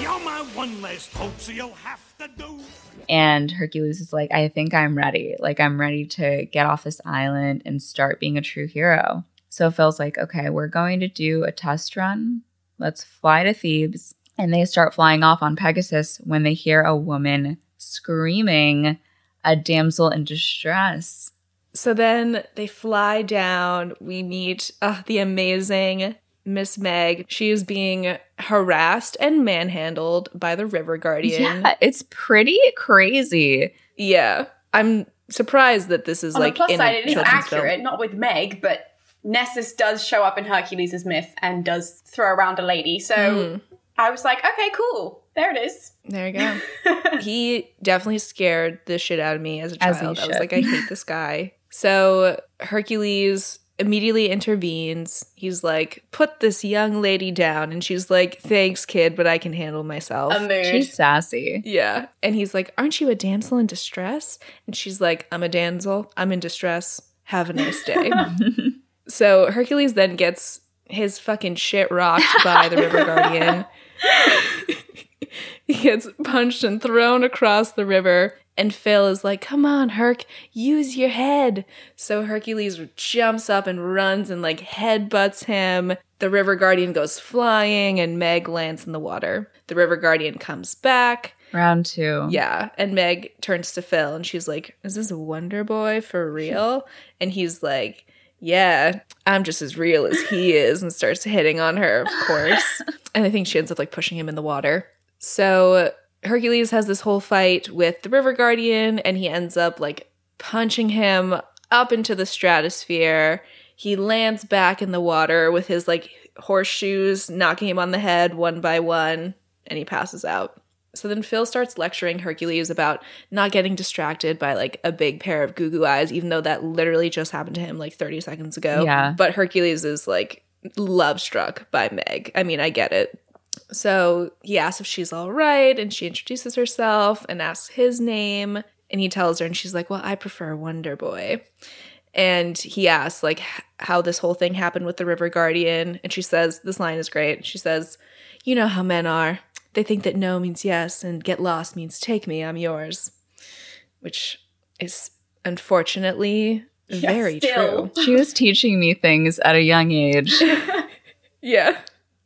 H: You're my one last hope, so you'll have to do.
A: And Hercules is like, I think I'm ready. Like, I'm ready to get off this island and start being a true hero. So Phil's like, okay, we're going to do a test run. Let's fly to Thebes. And they start flying off on Pegasus when they hear a woman screaming, a damsel in distress.
B: So then they fly down. We meet uh, the amazing Miss Meg. She is being harassed and manhandled by the River Guardian.
A: Yeah, it's pretty crazy.
B: Yeah. I'm surprised that this is
C: On
B: like
C: the plus
B: in
C: side,
B: a
C: it is accurate,
B: film.
C: not with Meg, but Nessus does show up in Hercules' myth and does throw around a lady. So hmm. I was like, okay, cool. There it is.
B: There you go. [laughs] he definitely scared the shit out of me as a
A: As
B: child. I was like, I hate this guy. So Hercules immediately intervenes. He's like, put this young lady down. And she's like, thanks, kid, but I can handle myself.
C: A mood.
A: She's sassy.
B: yeah. And he's like, aren't you a damsel in distress? And she's like, I'm a damsel. I'm in distress. Have a nice day. [laughs] so Hercules then gets his fucking shit rocked by the River Guardian. [laughs] [laughs] he gets punched and thrown across the river. And Phil is like, come on, Herc, use your head. So Hercules jumps up and runs and like headbutts him. The River Guardian goes flying and Meg lands in the water. The River Guardian comes back.
A: Round two.
B: Yeah. And Meg turns to Phil and she's like, Is this a Wonder Boy for real? And he's like, Yeah, I'm just as real as he is, and starts hitting on her, of course. [laughs] and I think she ends up like pushing him in the water. So Hercules has this whole fight with the River Guardian, and he ends up like punching him up into the stratosphere. He lands back in the water with his like horseshoes, knocking him on the head one by one, and he passes out. So then Phil starts lecturing Hercules about not getting distracted by like a big pair of goo goo eyes, even though that literally just happened to him like 30 seconds ago.
A: Yeah.
B: But Hercules is like love struck by Meg. I mean, I get it. So he asks if she's all right, and she introduces herself and asks his name. And he tells her, and she's like, Well, I prefer Wonder Boy. And he asks, like, how this whole thing happened with the River Guardian. And she says, This line is great. She says, You know how men are. They think that no means yes, and get lost means take me, I'm yours. Which is unfortunately very
C: still.
B: true.
A: She was teaching me things at a young age. [laughs]
B: Yeah.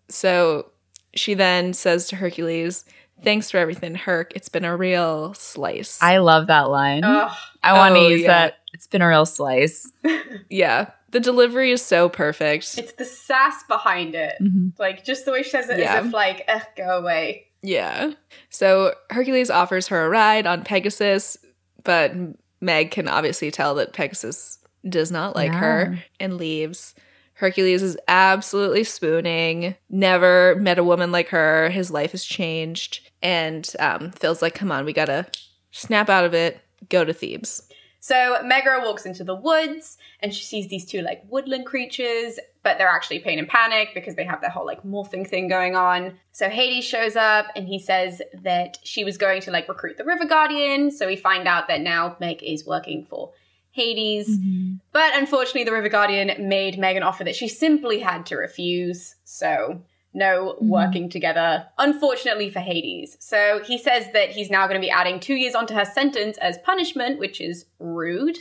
B: So she then says to Hercules, Thanks for everything, Herc. It's been a real slice.
A: I love that line.
C: Ugh.
A: I want to
B: Oh,
A: use
B: yeah.
A: that. It's been a real slice. [laughs]
B: yeah. The delivery is so perfect.
C: It's the sass behind it.
A: Mhm.
C: Like, just the way she says it,
B: Yeah.
C: as if, like, ugh, go away.
B: yeah. So Hercules offers her a ride on Pegasus, but Meg can obviously tell that Pegasus does not like her and leaves. Hercules is absolutely spooning. Never met a woman like her. His life has changed. And um, Phil's like, come on, we gotta snap out of it, go to Thebes.
C: So Megara walks into the woods and she sees these two like woodland creatures, but they're actually pain and panic because they have their whole like morphing thing going on. So Hades shows up and he says that she was going to like recruit the River Guardian. So we find out that now Meg is working for Hades. Mm-hmm. But unfortunately, the River Guardian made Meg an offer that she simply had to refuse. So no working together, unfortunately for Hades. So he says that he's now going to be adding two years onto her sentence as punishment, which is rude.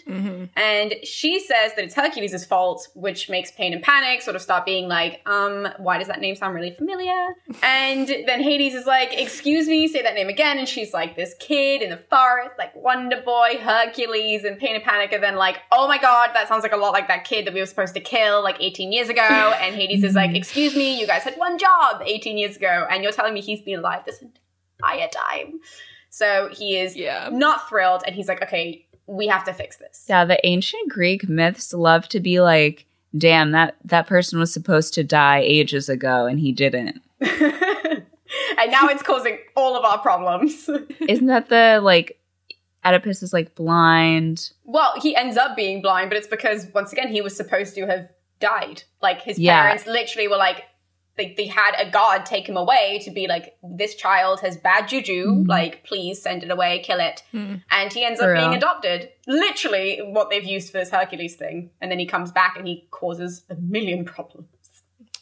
C: And she says that it's Hercules' fault, which makes Pain and Panic sort of start being like, um, why does that name sound really familiar? [laughs] and then Hades is like, excuse me, say that name again. And she's like, this kid in the forest, like Wonder Boy, Hercules, and Pain and Panic are then like, oh my god, that sounds like a lot like that kid that we were supposed to kill like 18 years ago. [laughs] And Hades is like, excuse me, you guys had one job 18 years ago, and you're telling me he's been alive this entire time. So he is
B: Yeah.
C: not thrilled, and he's like, okay, we have to fix this.
A: Yeah, the ancient Greek myths love to be like, damn, that, that person was supposed to die ages ago and he didn't. [laughs]
C: and now it's causing all of our problems. [laughs]
A: Isn't that the like Oedipus is like blind?
C: well, he ends up being blind, but it's because once again he was supposed to have died. Like his
A: Yeah.
C: parents literally were like they, they had a god take him away to be like this child has bad juju like please send it away kill it and he ends
A: For
C: up being adopted literally what they've used for this hercules thing and then he comes back and he causes a million problems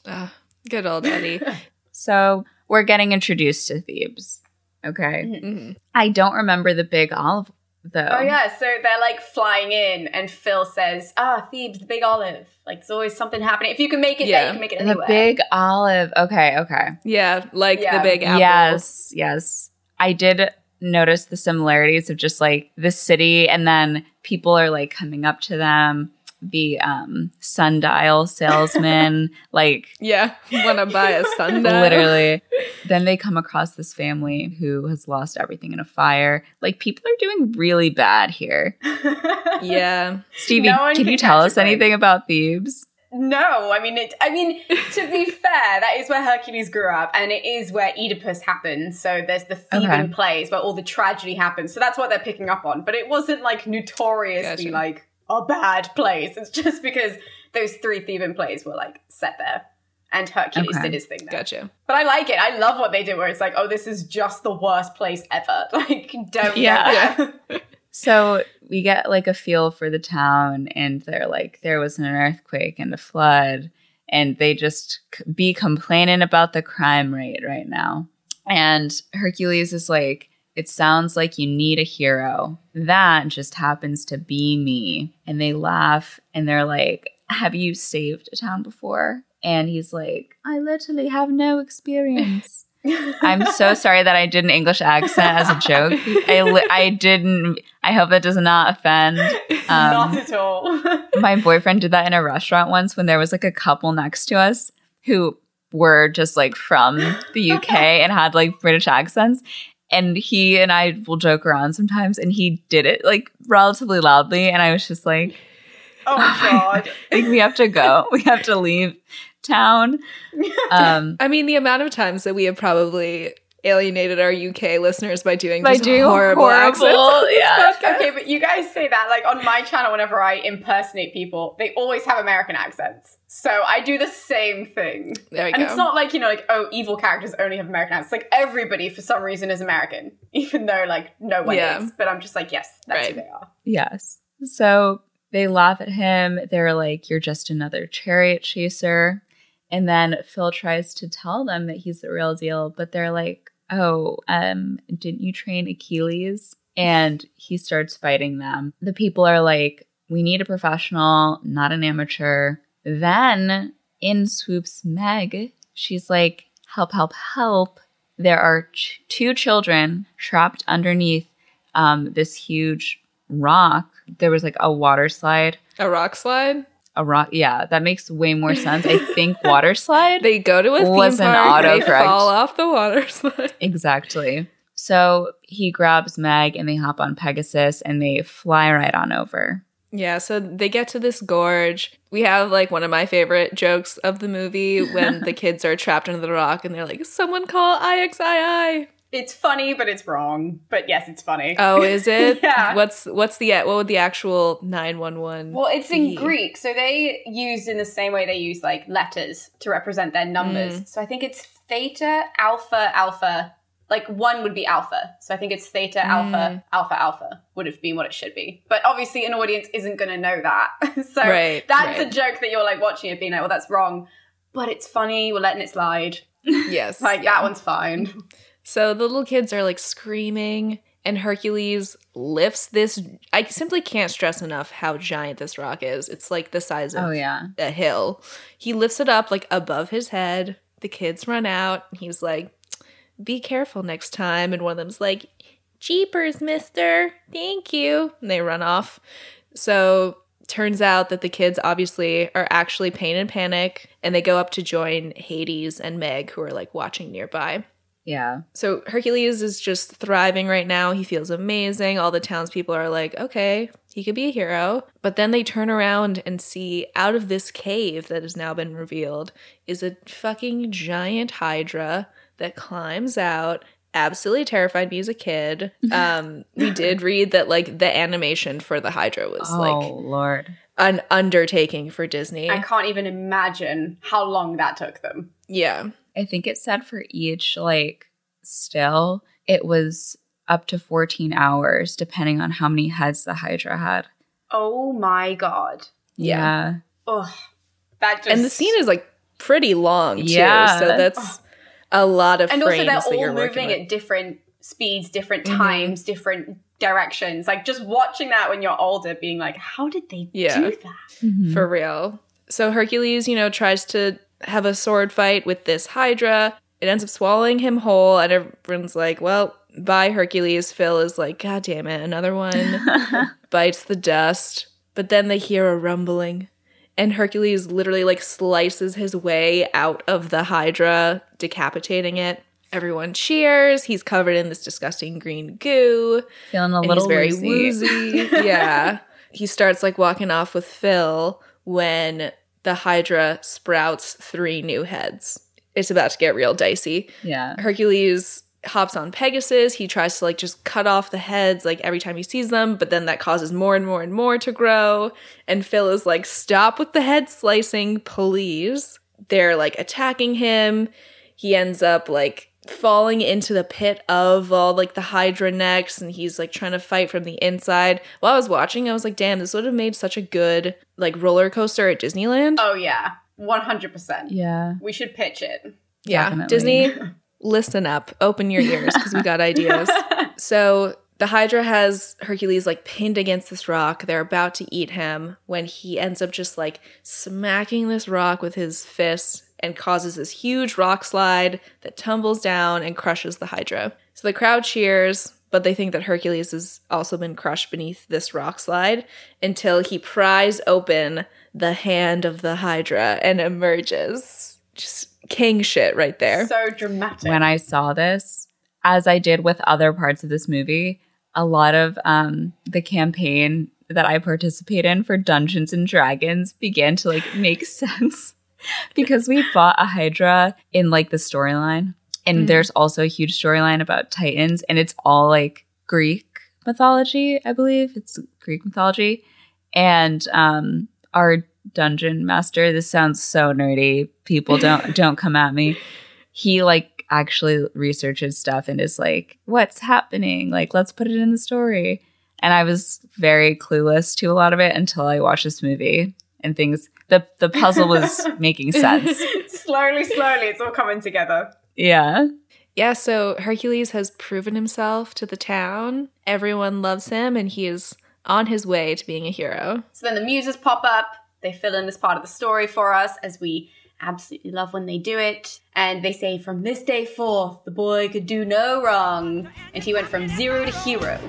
B: Ah, good old Eddie. [laughs]
A: So we're getting introduced to Thebes. Okay.
B: Mhm.
A: I don't remember the big olive though.
C: oh yeah so they're like flying in and phil says ah thebes the big olive like there's always something happening if you can make it there you can make it anywhere."
A: The big olive. Okay, okay.
B: Yeah, like
C: Yeah.
B: the big apple.
A: Yes, yes. I did notice the similarities of just like the city and then people are like coming up to them, the um sundial salesman, [laughs] like
B: Yeah. Want to buy a sundial?
A: literally. Then they come across this family who has lost everything in a fire. Like people are doing really bad here. [laughs] [laughs]
B: Yeah.
A: Stevie,
C: No
A: can
C: can
A: you tell us anything about Thebes?
C: No, I mean, it, I mean, to be fair, that is where Hercules grew up, and it is where Oedipus happens. So there's the Theban
A: Okay.
C: plays where all the tragedy happens. So that's what they're picking up on. But it wasn't like notoriously
B: Gotcha.
C: like a bad place. It's just because those three Theban plays were like set there, and Hercules
A: Okay.
C: did his thing there.
B: Gotcha.
C: But I like it. I love what they did, where it's like, oh, this is just the worst place ever. [laughs] Like, don't
A: Yeah.
C: go there. [laughs]
A: So we get like a feel for the town, and they're like, there was an earthquake and a flood, and they just c- be complaining about the crime rate right now. And Hercules is like, it sounds like you need a hero. That just happens to be me. And they laugh and they're like, Have you saved a town before? And he's like, I literally have no experience. [laughs] I'm so sorry that I did an English accent as a joke. I, li- I didn't. I hope that does not offend.
C: Not
A: Um,
C: at all. [laughs]
A: my boyfriend did that in a restaurant once when there was like a couple next to us who were just like from the UK and had like British accents. And he and I will joke around sometimes, and he did it like relatively loudly. And I was just like,
C: oh my [laughs] God.
A: like we have to go. [laughs] We have to leave town. [laughs] Um,
B: I mean, the amount of times that we have probably alienated our UK listeners by doing
A: by
B: just
A: doing
B: horrible,
A: horrible,
B: accents. [laughs] [laughs]
A: yeah.
C: okay, but you guys say that like on my channel. Whenever I impersonate people, they always have American accents. So I do the same thing.
B: There we
C: and
B: go.
C: it's not like you know, like oh, evil characters only have American accents. Like everybody, for some reason, is American, [laughs] even though like no one
B: Yeah.
C: is. But I'm just like, yes, that's who they are.
A: Yes. So they laugh at him. They're like, You're just another chariot chaser. And then Phil tries to tell them that he's the real deal, but they're like, Oh, um, didn't you train Achilles? And he starts fighting them. The people are like, We need a professional, not an amateur. Then in swoops Meg. She's like, Help, help, help. There are ch- two children trapped underneath um, this huge rock. There was like a water slide.
B: A rock slide.
A: A rock, yeah, that makes way more sense. I think [laughs] water slide.
B: They go to a theme
A: Was an
B: park. They
A: autocorrect.
B: fall off the water [laughs] slide.
A: exactly. So he grabs Meg and they hop on Pegasus and they fly right on over.
B: Yeah, so they get to this gorge. We have like one of my favorite jokes of the movie when the [laughs] kids are trapped under the rock and they're like, "Someone call IXII."
C: It's funny, but it's wrong. But yes, it's funny.
B: Oh, is it? [laughs]
C: Yeah.
B: What's what's the what would the actual nine one one?
C: Well, it's in? Greek, so they used in the same way they use like letters to represent their numbers.
B: Mm.
C: So I think it's theta, alpha, alpha. Like one would be alpha. So I think it's theta,
B: Mm.
C: alpha, alpha, alpha would have been what it should be. But obviously, an audience isn't going to know that. [laughs] so
B: Right,
C: that's
B: right.
C: a joke that you're like watching it being like, well, that's wrong. But it's funny. We're letting it slide.
B: Yes, [laughs]
C: Like that one's fine.
B: So the little kids are like screaming, and Hercules lifts this. I simply can't stress enough how giant this rock is. It's like the size of
A: Oh, yeah.
B: a hill. He lifts it up like above his head. The kids run out. and He's like, "Be careful next time." And one of them's like, "Jeepers, Mister, thank you." And they run off. So turns out that the kids obviously are actually pain and panic, and they go up to join Hades and Meg, who are like watching nearby.
A: Yeah.
B: So Hercules is just thriving right now. He feels amazing. All the townspeople are like, okay, he could be a hero. But then they turn around and see out of this cave that has now been revealed is a fucking giant hydra that climbs out. Absolutely terrified me as a kid. [laughs] Um, we did read that like the animation for the hydra was
A: oh,
B: like
A: Lord.
B: an undertaking for Disney.
C: I can't even imagine how long that took them.
B: yeah.
A: I think it said for each, like, still, it was up to 14 hours, depending on how many heads the Hydra had.
C: Oh my god.
B: Yeah.
C: Ugh. That just
B: And the scene is like pretty long too.
A: Yeah.
B: So that's a lot of
C: and also they're
B: that you're
C: all moving at different speeds, different
B: Mhm.
C: times, different directions. Like just watching that when you're older, being like, how did they
B: Yeah.
C: do that?
A: Mhm.
B: for real. So Hercules, you know, tries to have a sword fight with this Hydra. It ends up swallowing him whole, and everyone's like, "Well, bye, Hercules." Phil is like, "God damn it, another one!" [laughs] Bites the dust, but then they hear a rumbling, and Hercules literally like slices his way out of the Hydra, decapitating it. Everyone cheers. He's covered in this disgusting green goo.
A: Feeling a little
B: very
A: woozy.
B: woozy. [laughs] yeah. He starts like walking off with Phil when the Hydra sprouts three new heads. It's about to get real dicey.
A: Yeah.
B: Hercules hops on Pegasus. He tries to like just cut off the heads like every time he sees them, but then that causes more and more and more to grow. And Phil is like, stop with the head slicing, please. They're like attacking him. He ends up like falling into the pit of all like the Hydra necks and he's like trying to fight from the inside. While I was watching, I was like, damn, this would have made such a good like roller coaster at Disneyland.
C: Oh yeah, one hundred percent.
A: Yeah.
C: We should pitch it.
B: Yeah,
A: Definitely.
B: Disney, [laughs] listen up, open your ears because we got ideas. [laughs] so the Hydra has Hercules like pinned against this rock. They're about to eat him when he ends up just like smacking this rock with his fists and causes this huge rock slide that tumbles down and crushes the Hydra. So the crowd cheers, but they think that Hercules has also been crushed beneath this rock slide until he pries open the hand of the Hydra and emerges. Just king shit right there.
C: So dramatic.
A: When I saw this, as I did with other parts of this movie, a lot of um, the campaign that I participate in for Dungeons and Dragons began to like make [laughs] sense [laughs] because we fought a Hydra in like the storyline. And there's also a huge storyline about Titans, and it's all like Greek mythology, I believe. It's Greek mythology. And um, our dungeon master, this sounds so nerdy. People don't [laughs] don't come at me. He like actually researches stuff and is like, what's happening? Like, let's put it in the story. And I was very clueless to a lot of it until I watched this movie and things the the puzzle was [laughs] making sense.
C: slowly, slowly, it's all coming together.
A: Yeah.
B: Yeah, so Hercules has proven himself to the town. Everyone loves him, and he is on his way to being a hero.
C: So then the muses pop up. They fill in this part of the story for us as we absolutely love when they do it. And they say, From this day forth, the boy could do no wrong. And he went from zero to hero.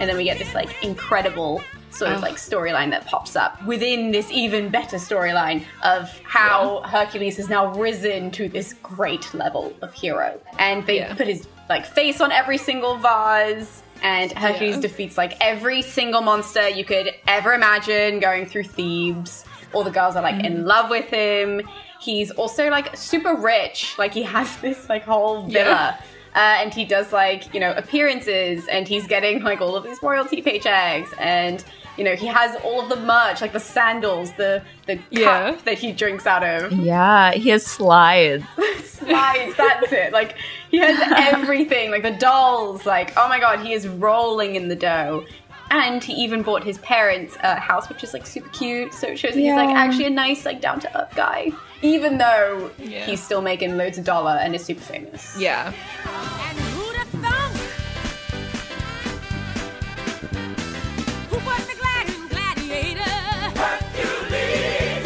C: And then we get this like incredible sort of oh. like storyline that pops up within this even better storyline of how Hercules has now risen to this great level of hero. And they
B: Yeah.
C: put his like face on every single vase. And Hercules
B: Yeah.
C: defeats like every single monster you could ever imagine going through Thebes. All the girls are like in mm. love with him. He's also like super rich. Like he has [laughs] this like whole villa. Uh, and he does like you know appearances and he's getting like all of these royalty paychecks and you know he has all of the merch like the sandals the the cup
B: Yeah.
C: that he drinks out of
A: Yeah. He has slides. [laughs]
C: slides that's it like he has [laughs] everything like the dolls like oh my god he is rolling in the dough and he even bought his parents a house which is like super cute so it shows that he's like actually a nice like down to earth guy even though
B: Yeah.
C: he's still making loads of dollar and is super famous
B: Yeah.
D: And who'd have thunk? Who was the glad- gladiator?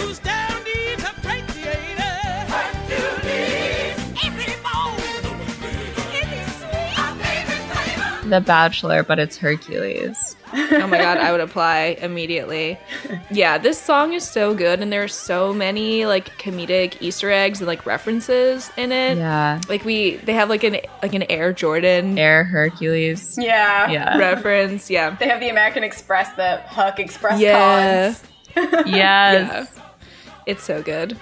F: Who's down deep to break the
D: Is he bold? Is he sweet? Our favorite flavor.
A: The Bachelor, but it's Hercules.
B: Oh my god, I would apply immediately. Yeah, this song is so good, and there are so many like comedic Easter eggs and like references in it.
A: Yeah.
B: Like we, they have like an like an Air Jordan
A: Air Hercules.
C: yeah
A: Yeah.
B: reference. Yeah,
C: They have the American Express, the Herc Express
B: Yeah.
C: cards. [laughs]
A: Yes.
B: it's so good.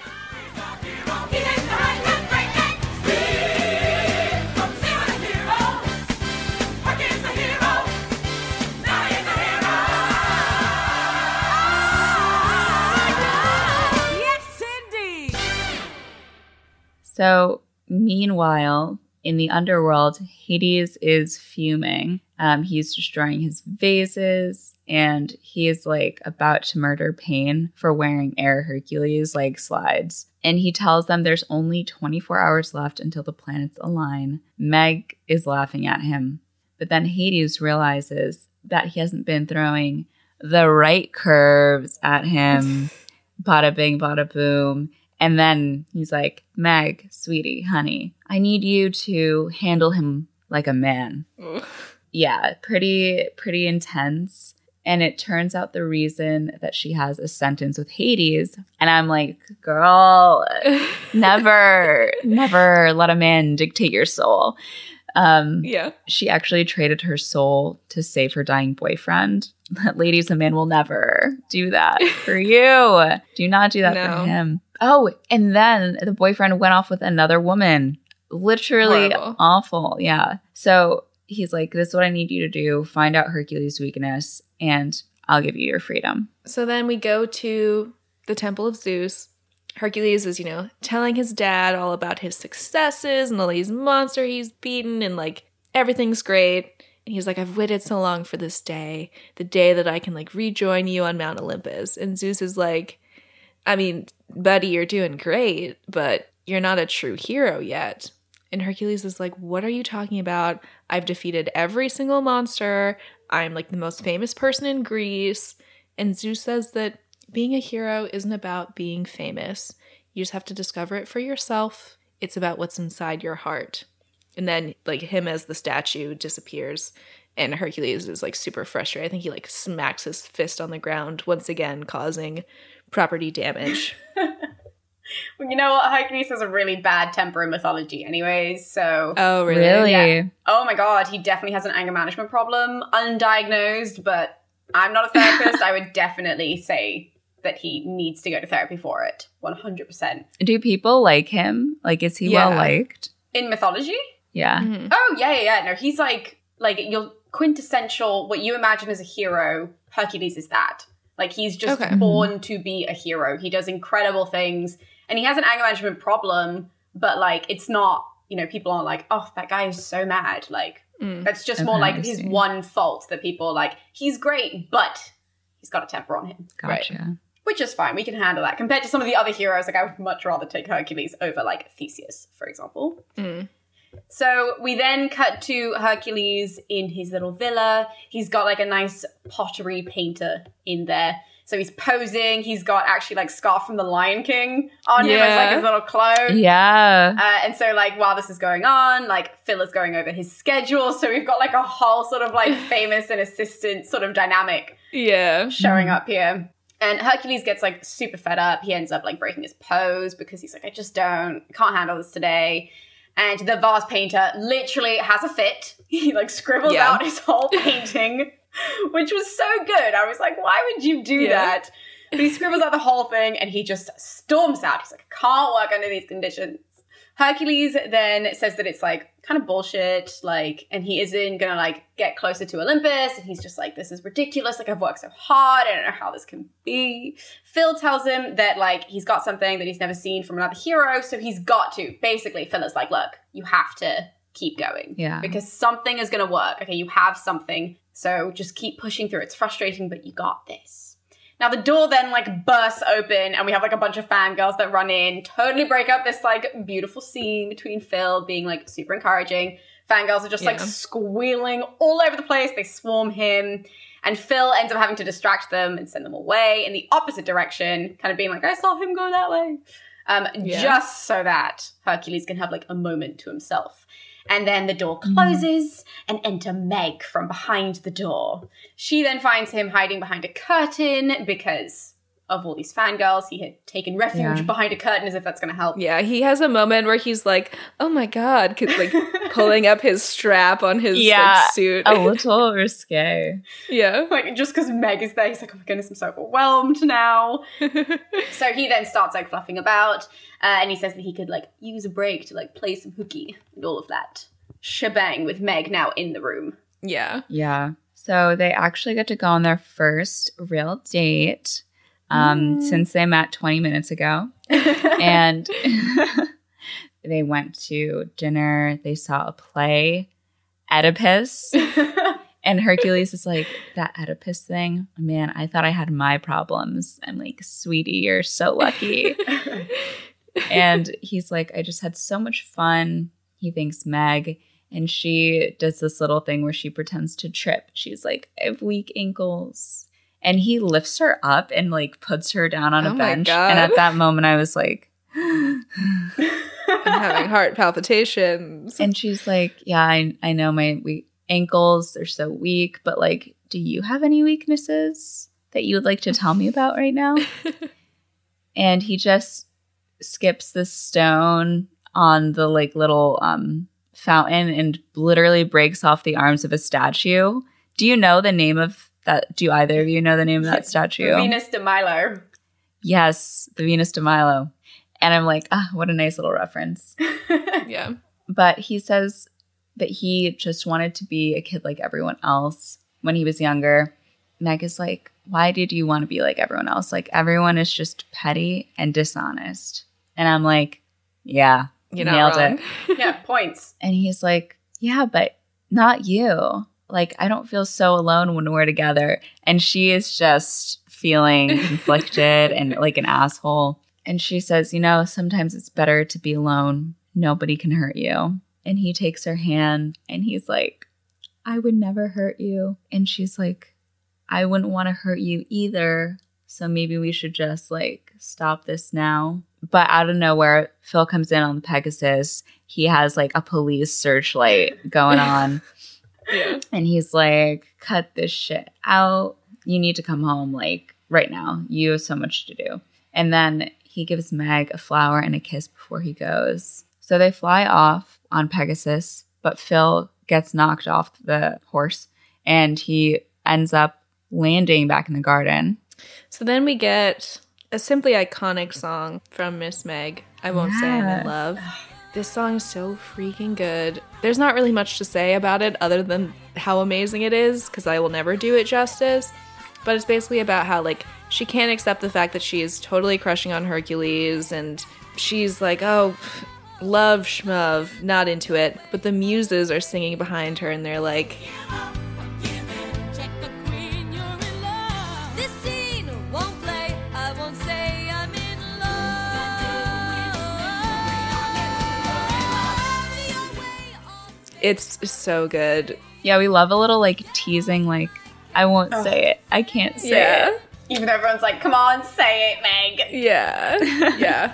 A: So, meanwhile, in the underworld, Hades is fuming. Um, he's destroying his vases and he is like about to murder Pain for wearing Air Hercules like slides. And he tells them there's only 24 hours left until the planets align. Meg is laughing at him. But then Hades realizes that he hasn't been throwing the right curves at him. [laughs] bada bing, bada boom. And then he's like, Meg, sweetie, honey, I need you to handle him like a man. Yeah, pretty, pretty intense. And it turns out the reason that she has a sentence with Hades. And I'm like, girl, [laughs] never, never let a man dictate your soul. Um,
B: Yeah.
A: she actually traded her soul to save her dying boyfriend. [laughs] Ladies, a man will never do that for [laughs] you. Do not do that
B: No.
A: for him. Oh, and then the boyfriend went off with another woman. Literally
B: Horrible.
A: awful. Yeah. So he's like, This is what I need you to do. Find out Hercules' weakness, and I'll give you your freedom.
B: So then we go to the Temple of Zeus. Hercules is, you know, telling his dad all about his successes and all these monster he's beaten and like everything's great. And he's like, I've waited so long for this day, the day that I can like rejoin you on Mount Olympus. And Zeus is like, I mean, buddy, you're doing great, but you're not a true hero yet. And Hercules is like, What are you talking about? I've defeated every single monster. I'm like the most famous person in Greece. And Zeus says that being a hero isn't about being famous. You just have to discover it for yourself. It's about what's inside your heart. And then, like, him as the statue disappears. And Hercules is like super frustrated. I think he like smacks his fist on the ground once again, causing property damage. [laughs]
C: Well, you know what? Hercules has a really bad temper in mythology, anyways. So,
B: oh,
A: Really?
C: Yeah. oh my god, he definitely has an anger management problem, undiagnosed. But I'm not a therapist. [laughs] I would definitely say that he needs to go to therapy for it, 100. percent
A: Do people like him? Like, is he
B: Yeah.
A: well liked?
C: In mythology?
A: Yeah.
B: Mhm.
C: Oh yeah, yeah, yeah. No, he's like like your quintessential. What you imagine as a hero, Hercules is that. Like he's just
B: Okay.
C: born to be a hero. He does incredible things, and he has an anger management problem. But like, it's not. You know, people aren't like, oh, that guy is so mad. Like
B: Mm.
C: that's just more like his one fault that people are like. He's great, but he's got a temper on him,
B: Right.
C: Which is fine. We can handle that compared to some of the other heroes. Like I would much rather take Hercules over like Theseus, for example.
B: Mm.
C: So we then cut to Hercules in his little villa. He's got like a nice pottery painter in there. So he's posing. He's got actually like Scar from the Lion King on him as like his little clone.
A: Yeah.
C: Uh, and so, like, while this is going on, like, Phil is going over his schedule. So we've got like a whole sort of like [laughs] famous and assistant sort of dynamic
B: Yeah.
C: showing up here. And Hercules gets like super fed up. He ends up like breaking his pose because he's like, I just don't, can't handle this today. And the vase painter literally has a fit. [laughs] He like scribbles
B: Yeah.
C: out his whole [laughs] painting, which was so good. I was like, why would you do
B: Yeah.
C: that? But he scribbles out the whole thing and he just storms out. He's like, I can't work under these conditions. Hercules then says that it's like kind of bullshit, like, and he isn't gonna like get closer to Olympus, and he's just like, this is ridiculous. Like, I've worked so hard, I don't know how this can be. Phil tells him that like he's got something that he's never seen from another hero, so he's got to. Basically, Phil is like, look, you have to keep going.
A: Yeah.
C: Because something is gonna work. Okay, you have something, so just keep pushing through. It's frustrating, but you got this. Now the door then like bursts open and we have like a bunch of fangirls that run in, totally break up this like beautiful scene between Phil being like super encouraging. Fangirls are just like squealing all over the place. They swarm him. And Phil ends up having to distract them and send them away in the opposite direction, kind of being like, I saw him go that way. Um,
B: Yeah.
C: just so that Hercules can have like a moment to himself. And then the door
B: Mm-hmm.
C: closes and enter Meg from behind the door. She then finds him hiding behind a curtain because of all these fangirls. He had taken refuge
A: Yeah.
C: behind a curtain as if that's going to help.
B: Yeah, he has a moment where he's like, "Oh my god," 'cause, like pulling up his strap on his like, suit.
A: A little risque.
B: yeah.
C: Like, just because Meg is there, he's like, oh my goodness, I'm so overwhelmed now. [laughs] so he then starts like fluffing about uh, and he says that he could like use a break to like play some hooky and all of that shebang with Meg now in the room.
B: yeah.
A: Yeah. So they actually get to go on their first real date um, since they met 20 minutes ago. [laughs] and [laughs] they went to dinner. They saw a play, Oedipus. [laughs] And Hercules is like, that Oedipus thing, man, I thought I had my problems. I'm like, sweetie, you're so lucky. and he's like, I just had so much fun. He thanks Meg. And she does this little thing where she pretends to trip. She's like, I have weak ankles. And he lifts her up and like puts her down on
B: Oh
A: a
B: my
A: bench.
B: God.
A: And at that moment, I was like,
B: I'm having [laughs] heart palpitations.
A: and she's like, Yeah, I, I know my weak ankles, they're so weak, but like, do you have any weaknesses that you would like to tell me about right now? [laughs] and he just skips the stone on the like little um fountain and literally breaks off the arms of a statue. Do you know the name of that? Do either of you know the name of that [laughs] statue?
C: Venus de Milo.
A: Yes, the Venus de Milo. And I'm like, ah, what a nice little reference. [laughs]
B: Yeah.
A: But he says that he just wanted to be a kid like everyone else when he was younger. Meg is like, why did you want to be like everyone else? Like, everyone is just petty and dishonest. And I'm like, yeah,
B: You're
A: nailed
B: wrong.
A: it. [laughs]
C: yeah, points.
A: And he's like, yeah, but not you. Like, I don't feel so alone when we're together. And she is just feeling [laughs] conflicted and like an asshole. And she says, you know, sometimes it's better to be alone. Nobody can hurt you. And he takes her hand and he's like, I would never hurt you. And she's like, I wouldn't want to hurt you either. So maybe we should just like stop this now. But out of nowhere, Phil comes in on the Pegasus. He has like a police searchlight going [laughs] on.
B: Yeah.
A: And he's like, cut this shit out. You need to come home like right now. You have so much to do. And then he gives Meg a flower and a kiss before he goes. So they fly off on Pegasus, but Phil gets knocked off the horse and he ends up landing back in the garden.
B: So then we get a simply iconic song from Miss Meg. I won't say I'm in love. This song is so freaking good. There's not really much to say about it other than how amazing it is, because I will never do it justice. But it's basically about how, like, she can't accept the fact that she is totally crushing on Hercules, and she's like, oh, love schmov, not into it. But the muses are singing behind her, and they're like, it's so good.
A: Yeah, we love a little like teasing, like, I won't say it. I can't say
B: Yeah.
A: it.
C: Even though everyone's like, come on, say it, Meg.
B: Yeah. [laughs] Yeah.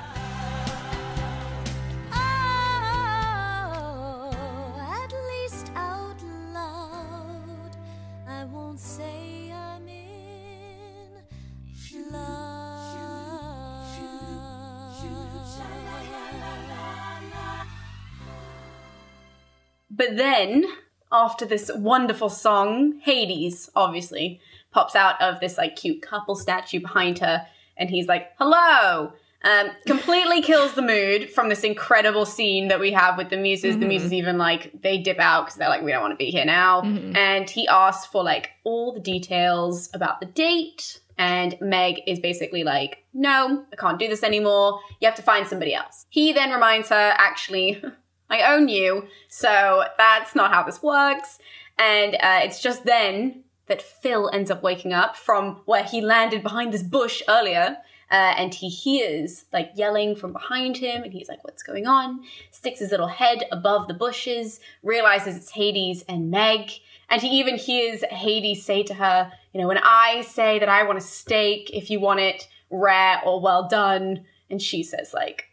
C: But then, after this wonderful song, Hades obviously pops out of this like cute couple statue behind her, and he's like, "Hello." Um, completely kills the mood from this incredible scene that we have with the muses. The muses even like they dip out because they're like, "We don't want to be here now." And he asks for like all the details about the date. And Meg is basically like, no, I can't do this anymore. You have to find somebody else. He then reminds her, actually, [laughs] I own you. So that's not how this works. And uh, it's just then that Phil ends up waking up from where he landed behind this bush earlier. Uh, and he hears like yelling from behind him, and he's like, What's going on? Sticks his little head above the bushes, realizes it's Hades and Meg. And he even hears Hades say to her, You know, when I say that I want a steak, if you want it rare or well done, and she says, like,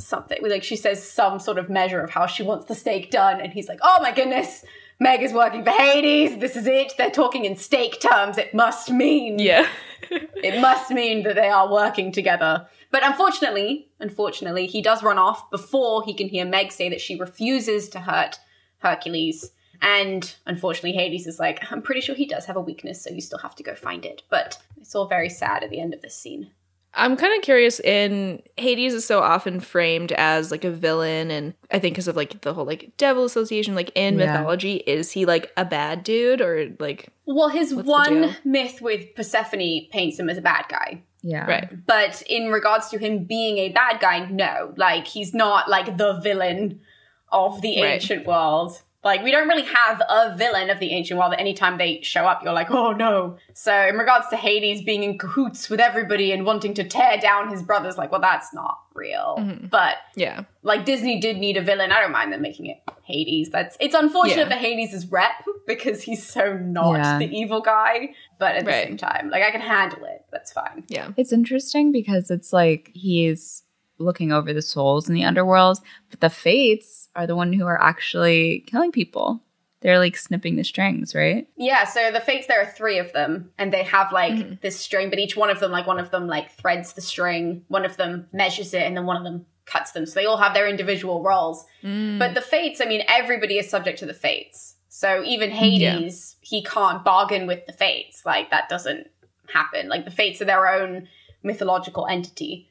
C: something. Like she says some sort of measure of how she wants the steak done, and he's like, "Oh my goodness, Meg is working for Hades. This is it. They're talking in steak terms. It must mean, [laughs]
B: Yeah.
C: it must mean that they are working together." But unfortunately, unfortunately, he does run off before he can hear Meg say that she refuses to hurt Hercules. And unfortunately, Hades is like, I'm pretty sure he does have a weakness, so you still have to go find it. But it's all very sad at the end of this scene.
B: I'm kind of curious in Hades is so often framed as like a villain and I think because of like the whole like devil association like in
A: Yeah.
B: mythology is he like a bad dude or like
C: Well, his one myth with Persephone paints him as a bad guy.
A: Yeah.
B: right
C: But in regards to him being a bad guy, no. Like, he's not like the villain of the
B: Right.
C: ancient world. Like, we don't really have a villain of the ancient world that anytime they show up, you're like, oh no. So, in regards to Hades being in cahoots with everybody and wanting to tear down his brothers, like, well, that's not real.
B: Mm-hmm.
C: But
B: yeah
C: like Disney did need a villain. I don't mind them making it Hades. That's it's unfortunate
B: Yeah.
C: for Hades' rep [laughs] because he's so not
A: Yeah.
C: the evil guy. But at the
B: Right.
C: same time, like I can handle it. That's fine.
B: yeah
A: It's interesting because it's like he's looking over the souls in the underworld, but the fates are the one who are actually killing people. They're like snipping the strings, right?
C: Yeah, so the fates there are three of them, and they have like this string, but each one of them, like one of them, like threads the string, one of them measures it, and then one of them cuts them. So they all have their individual roles.
B: Mm.
C: But the fates, I mean, everybody is subject to the fates. So even Hades, he can't bargain with the fates. Like that doesn't happen. Like the fates are their own mythological entity.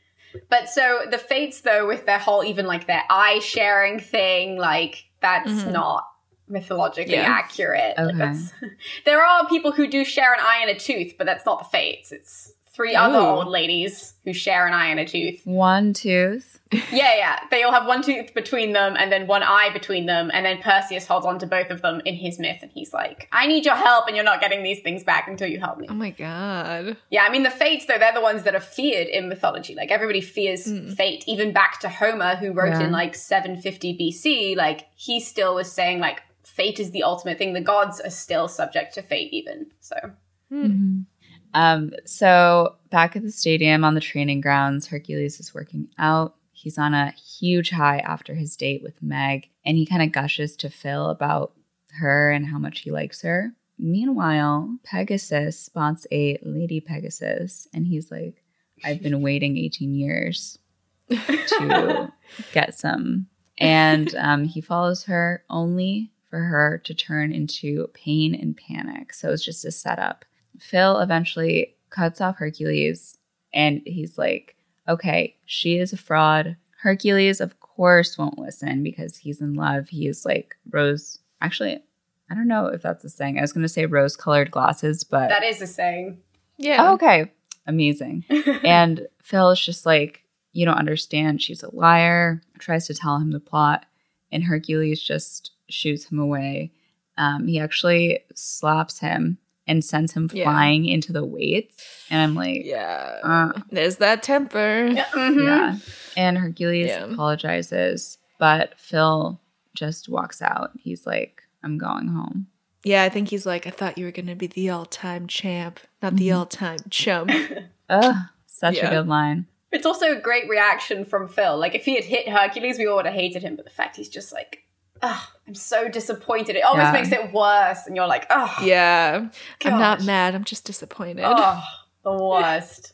C: But so the fates, though, with their whole even like their eye sharing thing, like that's
B: Mhm.
C: not mythologically
B: Yeah.
C: accurate.
A: Okay.
C: that's, [laughs] there are people who do share an eye and a tooth, but that's not the fates. It's three other
B: Ooh.
C: old ladies who share an eye and a tooth.
A: One tooth. [laughs]
C: Yeah, yeah. They all have one tooth between them and then one eye between them. And then Perseus holds on to both of them in his myth. And he's like, I need your help, and you're not getting these things back until you help me.
B: Oh my god.
C: Yeah, I mean, the fates, though, they're the ones that are feared in mythology. Like, everybody fears hmm. fate, even back to Homer, who wrote
A: Yeah.
C: in like 750 BC. Like, he still was saying, like, fate is the ultimate thing. The gods are still subject to fate, even. So, mm-hmm.
A: Um, so back at the stadium on the training grounds, Hercules is working out. He's on a huge high after his date with Meg, and he kind of gushes to Phil about her and how much he likes her. Meanwhile, Pegasus spots a lady Pegasus, and he's like, I've been waiting 18 years to [laughs] get some. And um, he follows her only for her to turn into pain and panic. So it's just a setup. Phil eventually cuts off Hercules and he's like, okay, she is a fraud. Hercules, of course, won't listen because he's in love. He is like rose. Actually, I don't know if that's a saying. I was going to say rose colored glasses, but
C: that is a saying.
B: Yeah.
A: Oh, okay. Amazing. [laughs] and Phil is just like, you don't understand. She's a liar, tries to tell him the plot, and Hercules just shoots him away. Um, he actually slaps him and sends him
B: Yeah.
A: flying into the weights. And I'm like,
B: Yeah.
A: Uh.
B: There's that temper.
C: Yeah,
A: yeah. And Hercules
B: Yeah.
A: apologizes, but Phil just walks out. He's like, I'm going home.
B: Yeah, I think he's like, I thought you were gonna be the all-time champ, not the all-time chump. [laughs]
A: Ugh, such
B: Yeah.
A: a good line.
C: It's also a great reaction from Phil. Like, if he had hit Hercules, we all would have hated him. But the fact he's just like, oh, I'm so disappointed. It almost
A: Yeah.
C: makes it worse. And you're like, oh,
B: yeah. I'm not mad, I'm just disappointed.
C: oh the [laughs] worst.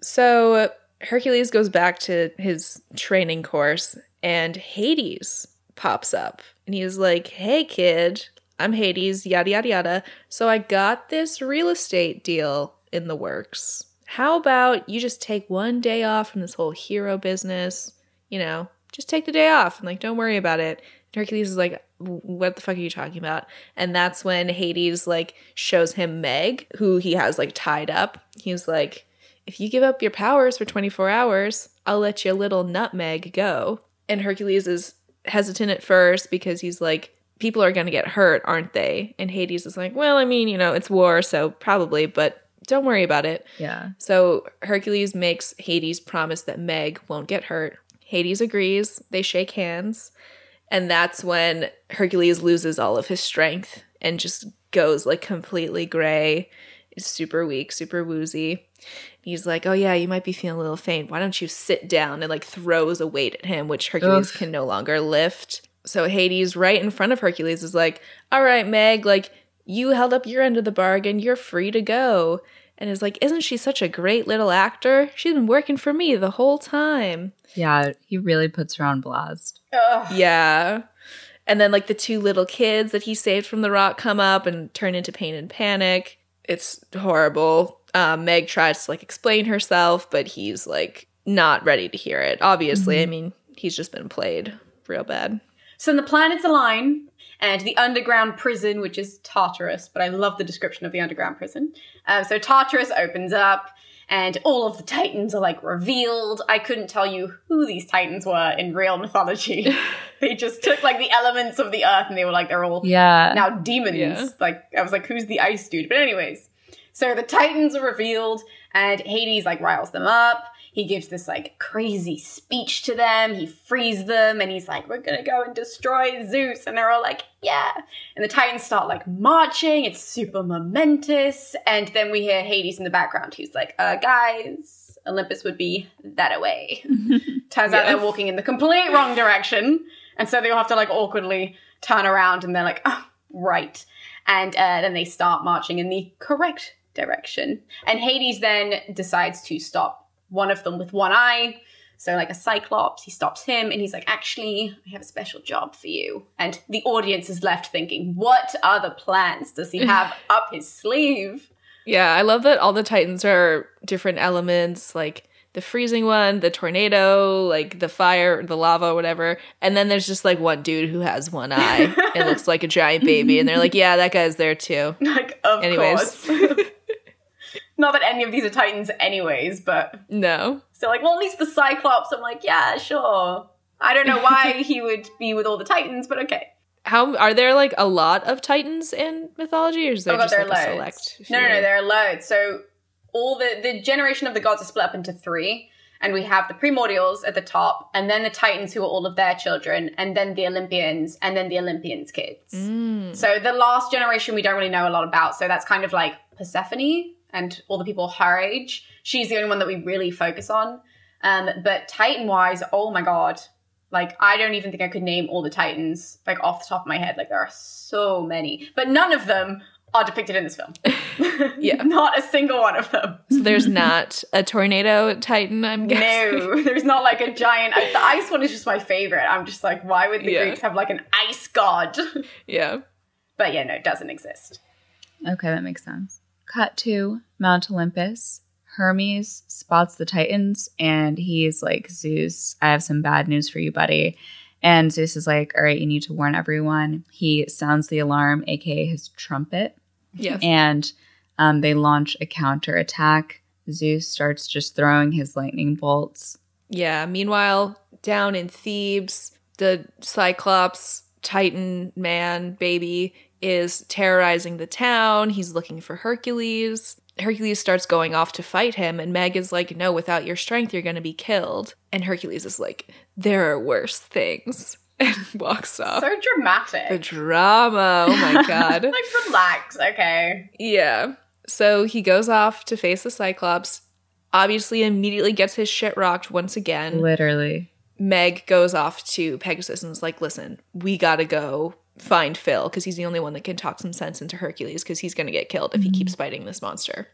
B: So Hercules goes back to his training course, and Hades pops up. And he's like, Hey, kid, I'm Hades, yada, yada, yada. So I got this real estate deal in the works. How about you just take one day off from this whole hero business? You know, just take the day off and, like, don't worry about it. Hercules is like, what the fuck are you talking about? And that's when Hades, like, shows him Meg, who he has, like, tied up. He's like, if you give up your powers for 24 hours, I'll let your little nutmeg go. And Hercules is hesitant at first because he's like, people are going to get hurt, aren't they? And Hades is like, well, I mean, you know, it's war, so probably, but don't worry about it.
A: Yeah.
B: So Hercules makes Hades promise that Meg won't get hurt. Hades agrees. They shake hands. And that's when Hercules loses all of his strength and just goes like completely gray. Is super weak, super woozy. He's like, "Oh yeah, you might be feeling a little faint. Why don't you sit down?" And like throws a weight at him, which Hercules
A: Ugh.
B: can no longer lift. So Hades, right in front of Hercules, is like, "All right, Meg, like you held up your end of the bargain. You're free to go." And is like, "Isn't she such a great little actor? She's been working for me the whole time."
A: Yeah. He really puts her on blast.
C: Ugh.
B: Yeah. And then like the two little kids that he saved from the rock come up and turn into pain and panic. It's horrible. Um, Meg tries to like explain herself, but he's like not ready to hear it. Obviously, I mean, he's just been played real bad.
C: So the planets align, and the underground prison, which is Tartarus, but I love the description of the underground prison. Um, so Tartarus opens up, and all of the Titans are like revealed. I couldn't tell you who these Titans were in real [laughs] mythology. [laughs] they just took like the elements of the earth, and they were like they're all
A: Yeah.
C: now demons.
B: Yeah.
C: Like I was like, who's the ice dude? But anyways, so the Titans are revealed, and Hades like riles them up. He gives this like crazy speech to them. He frees them, and he's like, "We're gonna go and destroy Zeus," and they're all like, "Yeah." And the Titans start like marching. It's super momentous, and then we hear Hades in the background. He's like, "Uh, guys." Olympus would be that away. [laughs] Turns out they're walking in the complete wrong direction. And so they all have to like awkwardly turn around and they're like, oh, right. And uh, then they start marching in the correct direction. And Hades then decides to stop one of them with one eye. So, like a Cyclops, he stops him and he's like, Actually, I have a special job for you. And the audience is left thinking, What other plans does he have [laughs] up his sleeve?
B: Yeah, I love that all the Titans are different elements, like the freezing one, the tornado, like the fire, the lava, whatever. And then there's just like one dude who has one eye. it looks like a giant baby. And they're like, [laughs] yeah, that guy's there too.
C: Like, of
B: Anyways.
C: course. [laughs] Not that any of these are Titans, anyways, but
B: No.
C: so like, well, at least the Cyclops, I'm like, yeah, sure. I don't know why [laughs] he would be with all the Titans, but okay.
B: How are there like a lot of Titans in mythology, or is there
C: oh god,
B: just
C: there
B: like a select?
C: No, no, no,
B: few?
C: there are loads. So all the the generation of the gods are split up into three, and we have the primordials at the top, and then the Titans, who are all of their children, and then the Olympians, and then the Olympians' kids.
B: Mm.
C: So the last generation we don't really know a lot about. So that's kind of like Persephone and all the people her age. She's the only one that we really focus on. Um, but Titan wise, oh my god. Like I don't even think I could name all the Titans like off the top of my head. Like there are so many. But none of them are depicted in this film. [laughs]
B: Yeah.
C: Not a single one of them.
B: So there's not a tornado Titan. I'm guessing.
C: No, [laughs] there's not like a giant. The ice one is just my favorite. I'm just like, why would the
B: Yeah.
C: Greeks have like an ice god? [laughs]
B: Yeah.
C: but yeah, no, it doesn't exist.
A: Okay, that makes sense. Cut to Mount Olympus. Hermes spots the Titans and he's like, Zeus, I have some bad news for you, buddy. And Zeus is like, All right, you need to warn everyone. He sounds the alarm, aka his trumpet,
B: Yeah.
A: and um, they launch a counterattack. Zeus starts just throwing his lightning bolts.
B: Yeah. Meanwhile, down in Thebes, the Cyclops Titan man baby is terrorizing the town. He's looking for Hercules. Hercules starts going off to fight him, and Meg is like, No, without your strength, you're going to be killed. And Hercules is like, There are worse things. [laughs] And walks off.
C: So dramatic.
B: the drama. Oh my [laughs] God.
C: like relax, okay.
B: Yeah. So he goes off to face the Cyclops. Obviously, immediately gets his shit rocked once again.
A: Literally.
B: Meg goes off to Pegasus and is like, listen, we gotta go find Phil because he's the only one that can talk some sense into Hercules because he's gonna get killed if he mm-hmm. keeps fighting this monster.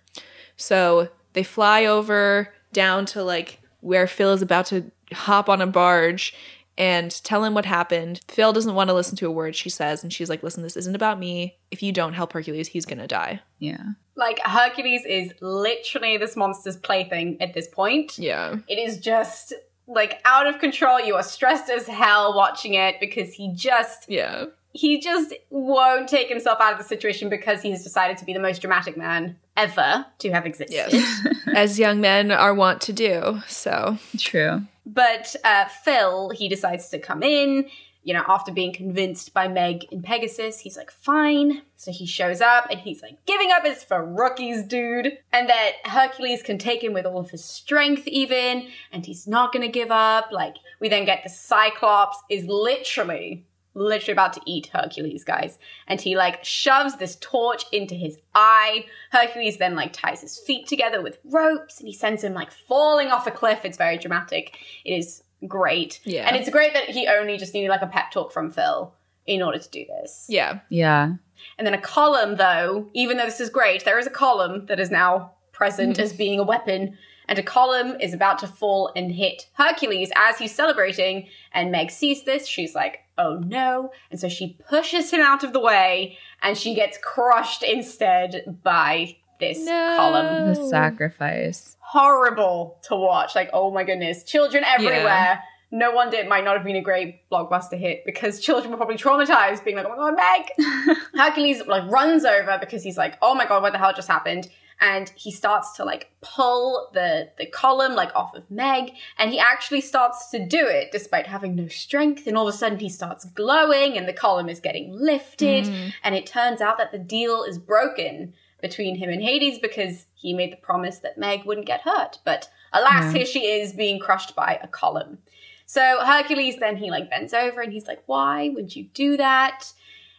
B: So they fly over down to like where Phil is about to hop on a barge and tell him what happened. Phil doesn't want to listen to a word she says, and she's like, listen, this isn't about me. If you don't help Hercules, he's gonna die.
A: Yeah.
C: Like Hercules is literally this monster's plaything at this point.
B: Yeah.
C: It is just like out of control. You are stressed as hell watching it because he just
B: Yeah.
C: He just won't take himself out of the situation because he has decided to be the most dramatic man ever to have existed.
B: Yes. [laughs] As young men are wont to do. So
A: True.
C: But uh, Phil, he decides to come in. You know, after being convinced by Meg and Pegasus, he's like, fine. So he shows up and he's like, giving up is for rookies, dude. And that Hercules can take him with all of his strength, even, and he's not gonna give up. Like, we then get the Cyclops is literally, literally about to eat Hercules, guys. And he like shoves this torch into his eye. Hercules then like ties his feet together with ropes and he sends him like falling off a cliff. It's very dramatic. It is great.
B: Yeah.
C: And it's great that he only just needed like a pep talk from Phil in order to do this.
B: yeah.
A: Yeah.
C: And then a column, though, even though this is great, there is a column that is now present mm-hmm. as being a weapon. And a column is about to fall and hit Hercules as he's celebrating. And Meg sees this. She's like, oh no. And so she pushes him out of the way and she gets crushed instead by this
B: No.
C: column.
A: The sacrifice.
C: Horrible to watch. Like, oh my goodness. Children everywhere. No wonder it might not have been a great blockbuster hit because children were probably traumatized, being like, oh my god, Meg! [laughs] Hercules like runs over because he's like, oh my god, what the hell just happened? And he starts to like pull the the column like off of Meg, and he actually starts to do it despite having no strength. And all of a sudden, he starts glowing, and the column is getting lifted. Mm. And it turns out that the deal is broken between him and Hades because he made the promise that Meg wouldn't get hurt. But alas, here she is being crushed by a column. So Hercules then he like bends over and he's like, "Why would you do that?"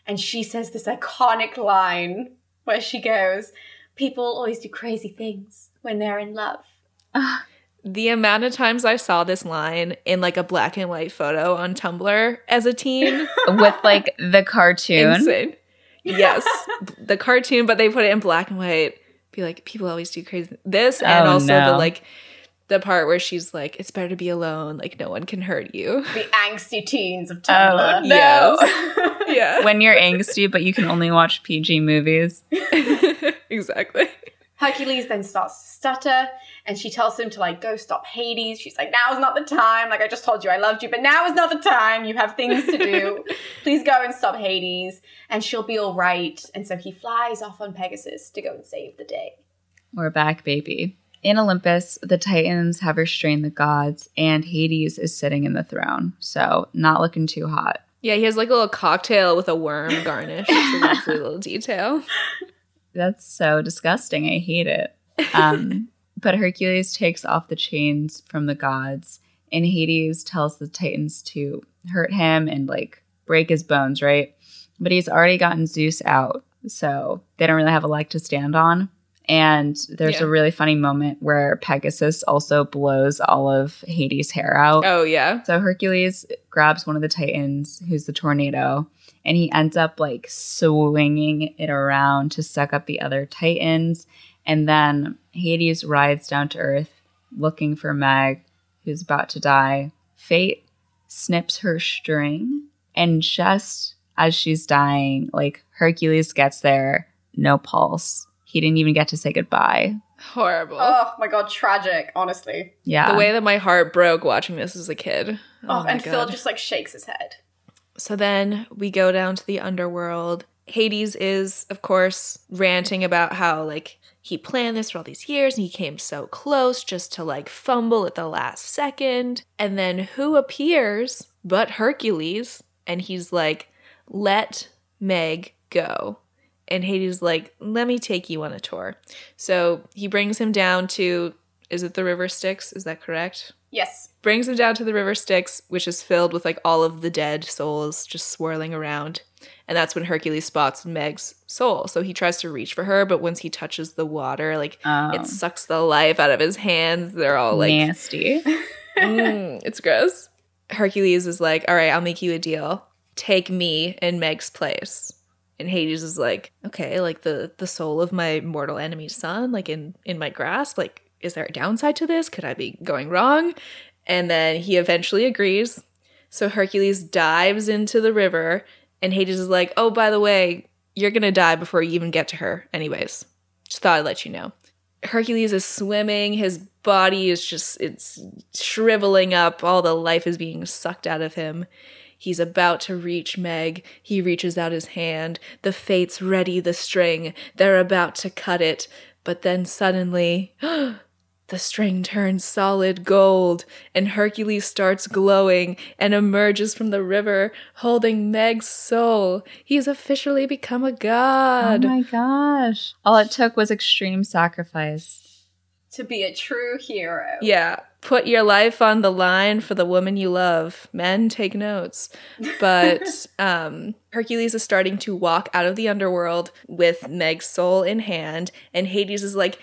C: And she says this iconic line where she goes, "People always do crazy things when they're in love." [sighs]
B: The amount of times I saw this line in like a black and white photo on Tumblr as a teen, [laughs]
A: With like the cartoon.
B: insane. Yes, [laughs] the cartoon, but they put it in black and white. Be like, people always do crazy. This and
A: Oh,
B: also
A: no.
B: the like the part where she's like, "It's better to be alone. Like no one can hurt you."
C: The [laughs] angsty teens of Tumblr.
A: Oh,
B: Yes. yeah.
A: When you're angsty, but you can only watch PG movies. [laughs]
B: exactly.
C: Hercules then starts to stutter and she tells him to like go stop Hades. She's like, now is not the time. Like I just told you I loved you, but now is not the time. You have things to do. [laughs] Please go and stop Hades and she'll be all right. And so he flies off on Pegasus to go and save the day.
A: We're back, baby. In Olympus, the Titans have restrained the gods, and Hades is sitting in the throne. So, not looking too hot.
B: Yeah, he has like a little cocktail with a worm garnish. It's a lovely [laughs] little detail.
A: That's so disgusting. I hate it. [laughs] Um, but Hercules takes off the chains from the gods, and Hades tells the Titans to hurt him and like break his bones, right? But he's already gotten Zeus out, so they don't really have a leg to stand on. And there's
B: Yeah.
A: a really funny moment where Pegasus also blows all of Hades' hair out.
B: Oh yeah.
A: So Hercules grabs one of the Titans, who's the tornado, and he ends up like swinging it around to suck up the other Titans. And then Hades rides down to Earth looking for Meg, who's about to die. Fate snips her string, and just as she's dying, like Hercules gets there, no pulse. He didn't even get to say goodbye.
B: Horrible.
C: Oh my god, tragic, honestly.
A: Yeah.
B: the way that my heart broke watching this as a kid.
C: Oh, oh
B: my
C: and Phil just like shakes his head.
B: So then we go down to the underworld. Hades is, of course, ranting about how, like, he planned this for all these years and he came so close just to, like, fumble at the last second. And then who appears but Hercules? And he's like, let Meg go. And Hades is like, let me take you on a tour. So he brings him down to, is it the River Styx? Is that correct?
C: Yes.
B: Brings him down to the river Styx, which is filled with like all of the dead souls just swirling around. And that's when Hercules spots Meg's soul. So he tries to reach for her, but once he touches the water, like
A: Oh.
B: it sucks the life out of his hands. They're all like,
A: nasty. [laughs]
B: "Mm, it's gross. Hercules is like, all right, I'll make you a deal. Take me in Meg's place. And Hades is like, okay, like the the soul of my mortal enemy's son, like in in my grasp. Like, is there a downside to this? Could I be going wrong? And then he eventually agrees. So Hercules dives into the river, and Hades is like, oh, by the way, you're gonna die before you even get to her. Anyways, just thought I'd let you know. Hercules is swimming. His body is just, it's shriveling up. All the life is being sucked out of him. He's about to reach Meg. He reaches out his hand. The fates ready the string. They're about to cut it. But then suddenly, [gasps] [gasps] the string turns solid gold, and Hercules starts glowing and emerges from the river holding Meg's soul. He's officially become a god.
A: Oh my gosh. All it took was extreme sacrifice.
C: To be a true hero.
B: Yeah. Put your life on the line for the woman you love. Men take notes. But [laughs] um, Hercules is starting to walk out of the underworld with Meg's soul in hand, and Hades is like,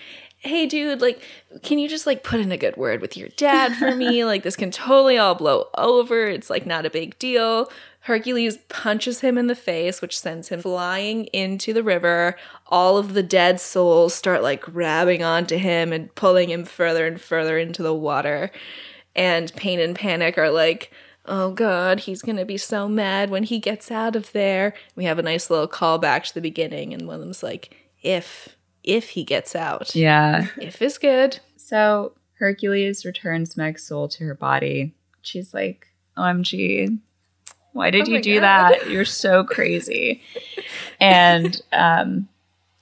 B: Hey dude, like, can you just like put in a good word with your dad for me? [laughs] like, this can totally all blow over. It's like not a big deal. Hercules punches him in the face, which sends him flying into the river. All of the dead souls start like grabbing onto him and pulling him further and further into the water. And Pain and Panic are like, oh god, he's gonna be so mad when he gets out of there. We have a nice little callback to the beginning, and one of them's like, if, if he gets out.
A: Yeah.
B: If is good.
A: So Hercules returns Meg's soul to her body. She's like, OMG, why did
B: Oh
A: you do
B: God.
A: that? [laughs] You're so crazy. and um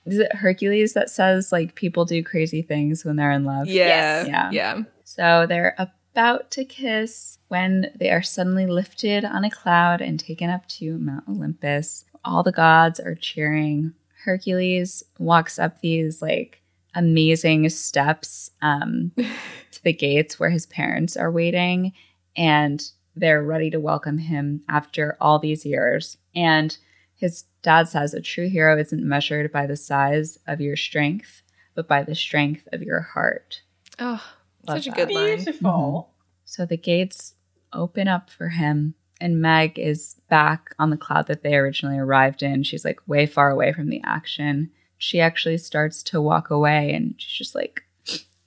A: is it Hercules that says like people do crazy things when they're in love?
B: Yeah.
A: Yeah.
B: Yeah.
A: So they're about to kiss when they are suddenly lifted on a cloud and taken up to Mount Olympus. All the gods are cheering. Hercules walks up these like amazing steps um, [laughs] to the gates where his parents are waiting, and they're ready to welcome him after all these years. And his dad says a true hero isn't measured by the size of your strength, but by the strength of your heart.
B: Oh,
A: Love
B: such a
A: that.
B: good line.
C: Beautiful.
A: So the gates open up for him, and Meg is back on the cloud that they originally arrived in. She's like way far away from the action. She actually starts to walk away, and she's just like,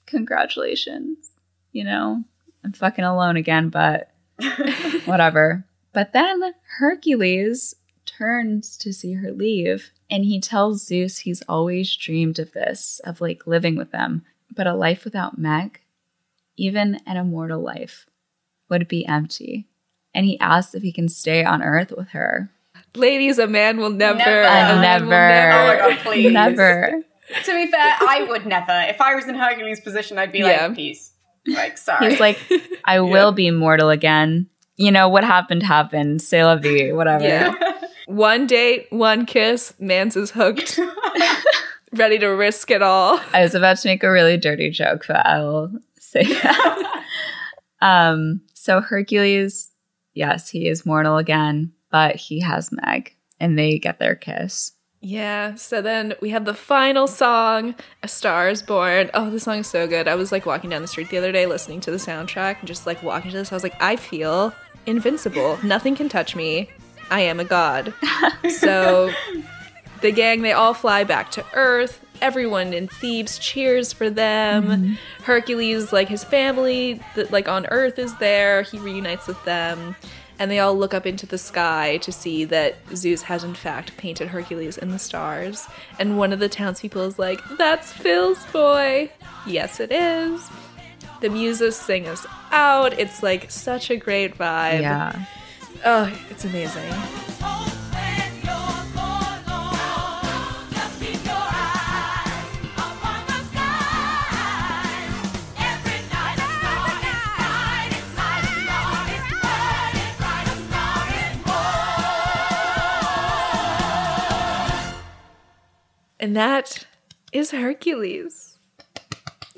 A: Congratulations. you know, I'm fucking alone again, but [laughs] whatever. But then Hercules turns to see her leave and he tells Zeus he's always dreamed of this, of like living with them. But a life without Meg, even an immortal life, would be empty. And he asks if he can stay on Earth with her.
B: Ladies, a man will never.
C: Never.
B: a
A: I
B: man will
A: never.
C: Oh my God, please.
A: Never.
C: To be fair, I would never. If I was in Hercules' position, I'd be
B: Yeah.
C: like, peace. Like, sorry.
A: He's like, I [laughs] will be mortal again. You know, what happened happened. C'est la vie, whatever.
B: Yeah. One date, one kiss, Mans is hooked. [laughs] Ready to risk it all.
A: I was about to make a really dirty joke, but I will say that. [laughs] um, so Hercules, yes, he is mortal again, but he has Meg, and they get their kiss.
B: Yeah, so then we have the final song, A Star is Born. Oh, this song is so good. I was like walking down the street the other day listening to the soundtrack and just like walking to this. I was like, I feel invincible. Nothing can touch me. I am a god. [laughs] so the gang, they all fly back to Earth. Everyone in Thebes cheers for them. Mm-hmm. Hercules, like his family, that like on Earth is there. He reunites with them. And they all look up into the sky to see that Zeus has in fact painted Hercules in the stars. And one of the townspeople is like, That's Phil's boy. Yes, it is. The muses sing us out. It's like such a great vibe.
A: Yeah.
B: Oh, it's amazing. And that is Hercules.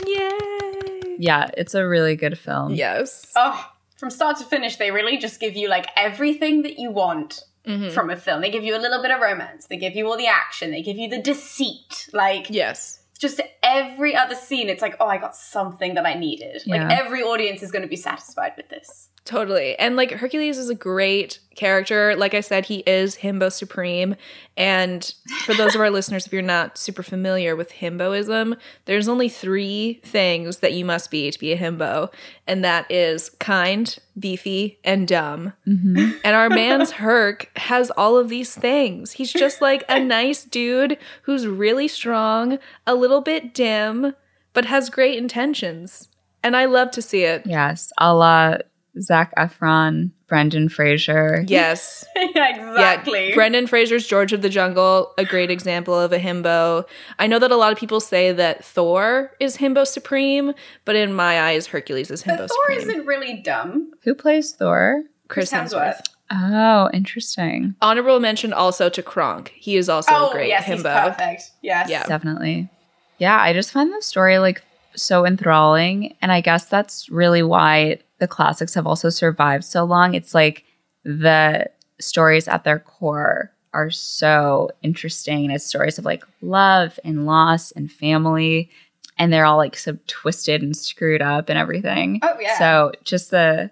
B: Yay!
A: Yeah, it's a really good film.
B: Yes.
C: oh, from start to finish, they really just give you like everything that you want mm-hmm. from a film. They give you a little bit of romance. They give you all the action. They give you the deceit. Like,
B: Yes.
C: just every other scene, it's like, oh, I got something that I needed. Like, every audience is going to be satisfied with this.
B: Totally. And like Hercules is a great character. Like I said, he is Himbo Supreme. And for those of our [laughs] listeners, if you're not super familiar with Himboism, there's only three things that you must be to be a Himbo. And that is kind, beefy, and dumb. Mm-hmm. And our [laughs] man's Herc has all of these things. He's just like a nice dude who's really strong, a little bit dim, but has great intentions. And I love to see it.
A: Yes, a la Zac Efron, Brendan Fraser.
B: Yes. [laughs]
C: exactly.
B: Yeah, Brendan Fraser's George of the Jungle, a great example of a himbo. I know that a lot of people say that Thor is himbo supreme, but in my eyes, Hercules is himbo
C: but Thor
B: supreme.
C: isn't really dumb.
A: Who plays Thor?
B: Chris Hemsworth.
A: Oh, interesting.
B: Honorable mention also to Kronk. He is also
C: oh,
B: a great
C: yes, he's
B: himbo.
C: perfect. Yes.
B: Yeah.
A: Definitely. Yeah, I just find the story like so enthralling. And I guess that's really why the classics have also survived so long. It's like the stories at their core are so interesting. It's stories of like love and loss and family. And they're all like so twisted and screwed up and everything.
C: Oh, yeah.
A: So just the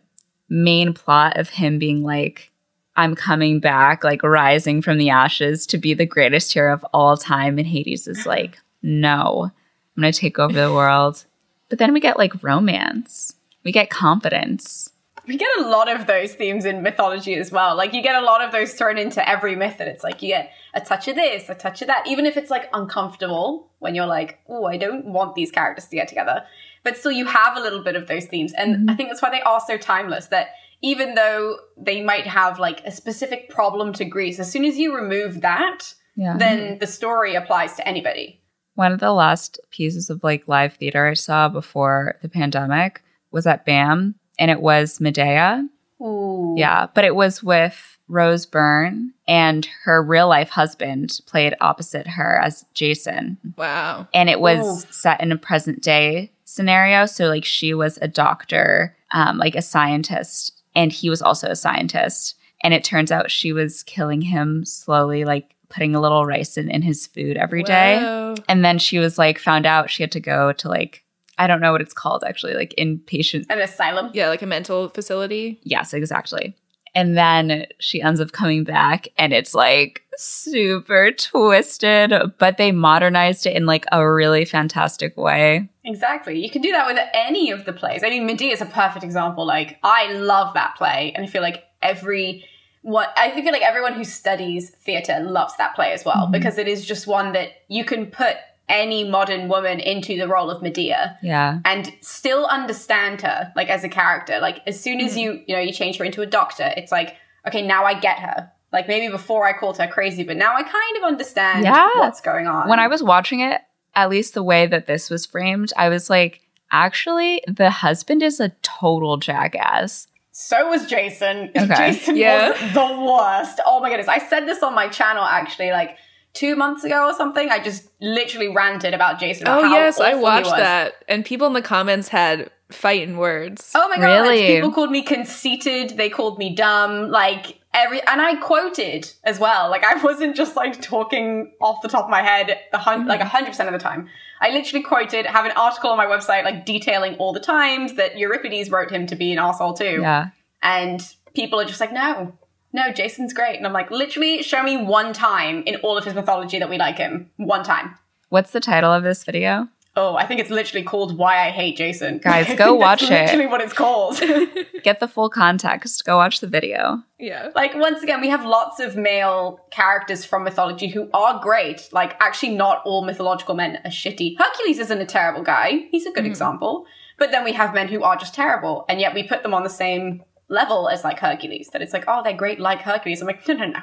A: main plot of him being like, I'm coming back, like rising from the ashes to be the greatest hero of all time. And Hades is like, no, I'm going to take over the world. But then we get like romance, we get confidence.
C: We get a lot of those themes in mythology as well. Like you get a lot of those thrown into every myth, and it's like you get a touch of this, a touch of that, even if it's like uncomfortable when you're like, oh, I don't want these characters to get together. But still, you have a little bit of those themes. And mm-hmm. I think that's why they are so timeless that even though they might have like a specific problem to Greece, as soon as you remove that,
A: Yeah.
C: then the story applies to anybody.
A: One of the last pieces of like live theater I saw before the pandemic was at BAM and it was Medea.
C: Ooh.
A: Yeah, but it was with Rose Byrne and her real life husband played opposite her as Jason.
B: Wow.
A: And it was
C: Ooh.
A: set in a present day scenario. So, like, she was a doctor, um, like a scientist, and he was also a scientist. And it turns out she was killing him slowly, like putting a little ricin, in his food every day.
B: Wow.
A: And then she was like, found out she had to go to like, I don't know what it's called actually, like inpatient
C: An asylum.
B: Yeah, like a mental facility.
A: Yes, exactly. And then she ends up coming back and it's like super twisted, but they modernized it in like a really fantastic way.
C: Exactly. You can do that with any of the plays. I mean, Medea is a perfect example. Like, I love that play, and I feel like every what I feel like everyone who studies theater loves that play as well mm-hmm. because it is just one that you can put any modern woman into the role of Medea
A: Yeah.
C: and still understand her like as a character. Like as soon as mm. you you know you change her into a doctor, it's like okay now I get her. Like maybe before I called her crazy, but now I kind of understand
A: Yeah.
C: what's going on.
A: When I was watching it, at least the way that this was framed, I was like, actually, the husband is a total jackass.
C: So was Jason. [laughs]
A: Okay.
C: Jason
B: Yeah.
C: was the worst. Oh my goodness. I said this on my channel actually like two months ago or something. I just literally ranted about Jason. about
B: Oh yes, I watched that, and people in the comments had fighting words.
C: Oh my god.
A: Really?
C: People called me conceited. They called me dumb. Like every, and I quoted as well. Like I wasn't just like talking off the top of my head a hun- mm-hmm. like a hundred percent of the time. I literally quoted, have an article on my website like detailing all the times that Euripides wrote him to be an asshole too.
A: Yeah.
C: And people are just like, no, no, Jason's great. And I'm like, literally, show me one time in all of his mythology that we like him. One time.
A: What's the title of this video?
C: Oh, I think it's literally called Why I Hate Jason. [laughs]
A: Guys, go watch
C: that's
A: it.
C: Literally what it's called. [laughs] [laughs]
A: Get the full context. Go watch the video.
B: Yeah.
C: like once again, we have lots of male characters from mythology who are great. Like actually, not all mythological men are shitty. Hercules isn't a terrible guy. He's a good hmm. example. But then we have men who are just terrible, and yet we put them on the same level as like Hercules. That it's like, oh, they're great like Hercules. I'm like, no, no, no,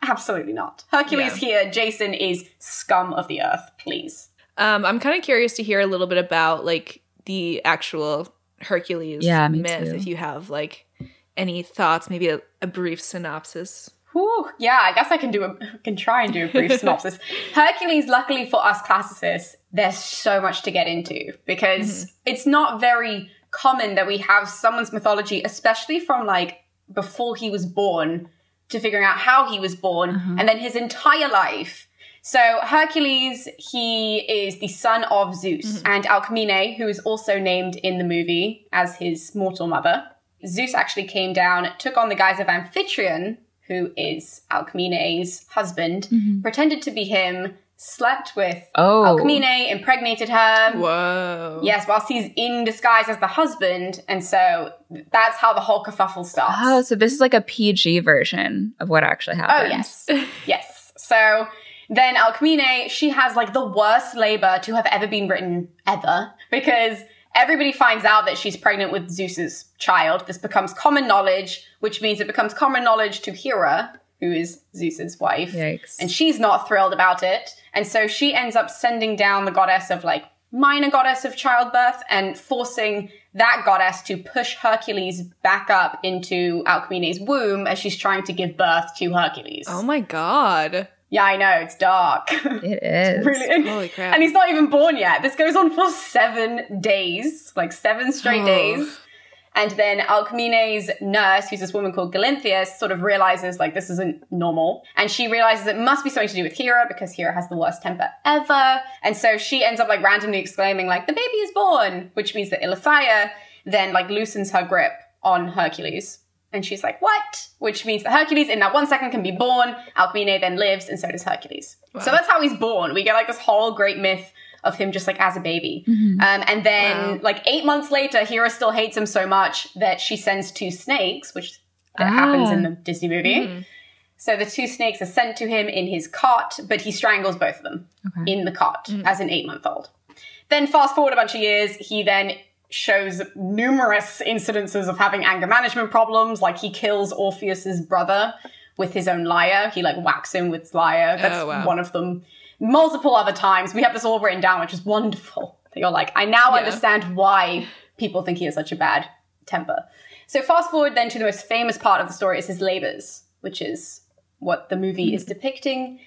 C: absolutely not. Hercules here. Jason is scum of the earth. Please.
B: Um, I'm kind of curious to hear a little bit about like the actual Hercules
A: Yeah,
B: myth.
A: too.
B: If you have like any thoughts, maybe a, a brief synopsis.
C: Whew, yeah, I guess I can do a can try and do a brief [laughs] synopsis. Hercules, luckily for us classicists, there's so much to get into because it's not very common that we have someone's mythology, especially from like before he was born, to figuring out how he was born and then his entire life. So Hercules, he is the son of Zeus mm-hmm. and Alcmene, who is also named in the movie as his mortal mother. Zeus actually came down, took on the guise of Amphitryon, who is Alcmene's husband, mm-hmm. pretended to be him, slept with
A: Oh.
C: Alcmene, impregnated her.
B: Whoa.
C: Yes, whilst he's in disguise as the husband, and so that's how the whole kerfuffle starts.
A: Oh, so this is like a PG version of what actually happened.
C: Oh
A: happened.
C: yes, yes. So then Alcmene, she has like the worst labor to have ever been written ever because everybody finds out that she's pregnant with Zeus's child. This becomes common knowledge, which means it becomes common knowledge to Hera, who is Zeus's wife,
A: Yikes.
C: and she's not thrilled about it. And so she ends up sending down the goddess of like minor goddess of childbirth and forcing that goddess to push Hercules back up into Alcmene's womb as she's trying to give birth to Hercules.
B: Oh my god.
C: Yeah, I know, it's dark.
A: It [laughs] is.
C: really.
B: Holy crap.
C: And he's not even born yet. This goes on for seven days, like seven straight
B: Oh.
C: days. And then Alcmene's nurse, who's this woman called Galinthias, sort of realizes like this isn't normal. And she realizes it must be something to do with Hera because Hera has the worst temper ever. And so she ends up like randomly exclaiming like, the baby is born, which means that Ilithyia then like loosens her grip on Hercules. And she's like, what? Which means that Hercules in that one second can be born. Alcmene then lives, and so does Hercules. So that's how he's born. We get like this whole great myth of him just like as a baby. Um, and then
B: Wow.
C: like eight months later, Hera still hates him so much that she sends two snakes, which that
A: Ah.
C: happens in the Disney movie. So the two snakes are sent to him in his cot, but he strangles both of them in the cot as an eight month old. Then fast forward a bunch of years, he then shows numerous incidences of having anger management problems, like he kills Orpheus's brother with his own lyre. He like whacks him with his lyre. Oh, That's
B: Oh, wow.
C: one of them. Multiple other times. We have this all written down, which is wonderful. [laughs] You're like, I now
B: Yeah.
C: understand why people think he has such a bad temper. So fast forward then to the most famous part of the story is his labors, which is what the movie is hmm. depicting.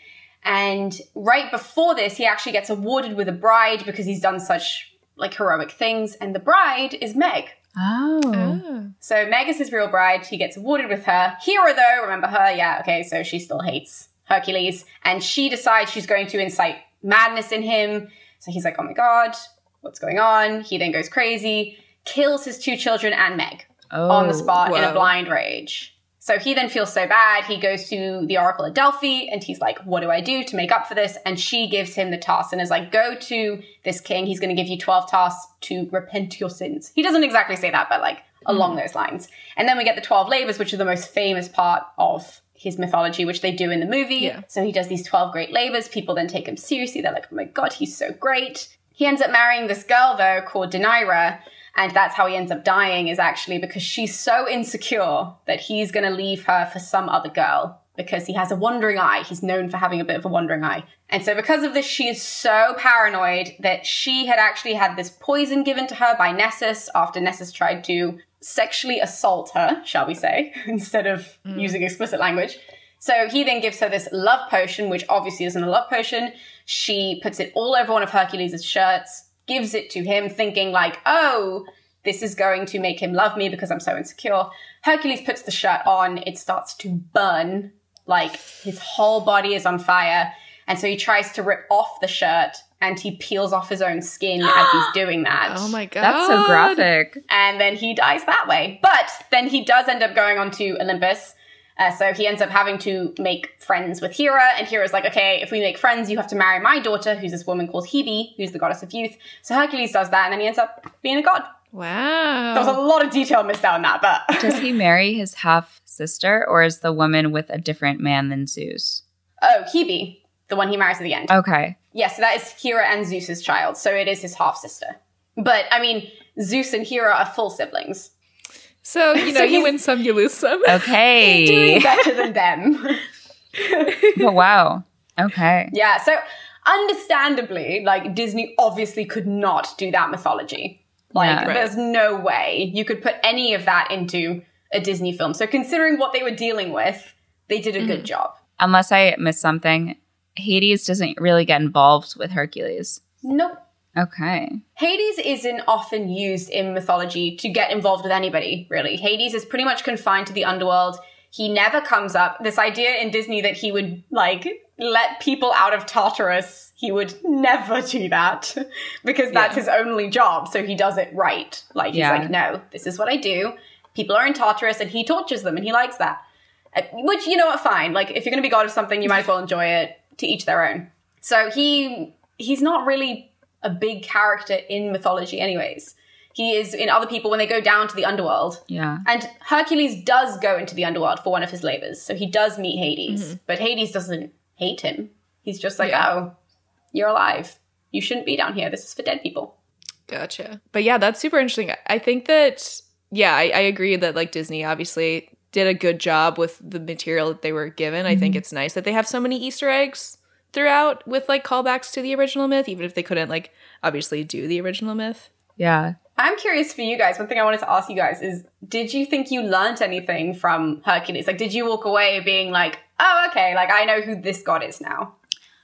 C: And right before this, he actually gets awarded with a bride because he's done such like heroic things. And the bride is Meg.
A: Oh.
B: Oh.
C: So Meg is his real bride. He gets awarded with her. Hera, though, remember her? Yeah, okay, so she still hates Hercules. And she decides she's going to incite madness in him. So he's like, oh my god, what's going on? He then goes crazy, kills his two children and Meg
A: Oh.
C: on the spot in a
B: oh,
C: blind rage. So he then feels so bad. He goes to the Oracle at Delphi and he's like, What do I do to make up for this? And she gives him the task and is like, Go to this king. He's going to give you 12 tasks to repent your sins. He doesn't exactly say that, but like hmm. along those lines. And then we get the 12 labors, which are the most famous part of his mythology, which they do in the movie.
B: Yeah.
C: So he does these 12 great labors. People then take him seriously. They're like, Oh my God, he's so great. He ends up marrying this girl, though, called Deianira. And that's how he ends up dying, is actually because she's so insecure that he's going to leave her for some other girl because he has a wandering eye. He's known for having a bit of a wandering eye. And so, because of this, she is so paranoid that she had actually had this poison given to her by Nessus after Nessus tried to sexually assault her, shall we say, [laughs] instead of mm. using explicit language. So he then gives her this love potion, which obviously isn't a love potion. She puts it all over one of Hercules' shirts, gives it to him, thinking like, oh, this is going to make him love me because I'm so insecure. Hercules puts the shirt on, it starts to burn, like his whole body is on fire. And so he tries to rip off the shirt and he peels off his own skin as he's [gasps] doing that.
B: Oh my god.
A: That's so graphic.
C: And then he dies that way. But then he does end up going on to Olympus. Uh, so he ends up having to make friends with Hera, and Hera's like, okay, if we make friends, you have to marry my daughter, who's this woman called Hebe, who's the goddess of youth. So Hercules does that, and then he ends up being a god.
B: Wow.
C: There was a lot of detail missed out on that, but [laughs]
A: Does he marry his half sister, or is the woman with a different man than Zeus?
C: oh, Hebe, the one he marries at the end.
A: Okay.
C: Yeah, so that is Hera and Zeus's child, so it is his half sister. But I mean, Zeus and Hera are full siblings.
B: So, you know,
C: So
B: you win some, you lose some.
A: Okay. [laughs]
C: Doing better than them. [laughs]
A: oh, wow. Okay.
C: Yeah, so understandably, like Disney obviously could not do that mythology. Like,
A: Yeah. Right.
C: there's no way you could put any of that into a Disney film. So, considering what they were dealing with, they did a good mm. job.
A: Unless I missed something, Hades doesn't really get involved with Hercules.
C: Nope.
A: Okay.
C: Hades isn't often used in mythology to get involved with anybody, really. Hades is pretty much confined to the underworld. He never comes up. This idea in Disney that he would, like, let people out of Tartarus, he would never do that [laughs] because that's his only job. So he does it right. Like, he's
A: Yeah.
C: like, no, this is what I do. People are in Tartarus and he tortures them and he likes that. Uh, Which, you know what, fine. Like, if you're going to be god of something, you might as well enjoy it to each their own. So he he's not really a big character in mythology, anyways. He is in other people when they go down to the underworld.
A: Yeah.
C: And Hercules does go into the underworld for one of his labors, so he does meet Hades. Mm-hmm. But Hades doesn't hate him. He's just like,
B: Yeah.
C: oh, you're alive. You shouldn't be down here. This is for dead people.
B: Gotcha. But yeah, that's super interesting. I think that, yeah, I, I agree that like Disney obviously did a good job with the material that they were given. I think mm-hmm. it's nice that they have so many Easter eggs throughout with like callbacks to the original myth, even if they couldn't like obviously do the original myth.
A: Yeah.
C: I'm curious for you guys. One thing I wanted to ask you guys is did you think you learned anything from Hercules? Like, did you walk away being like, oh, okay, like I know who this god is now?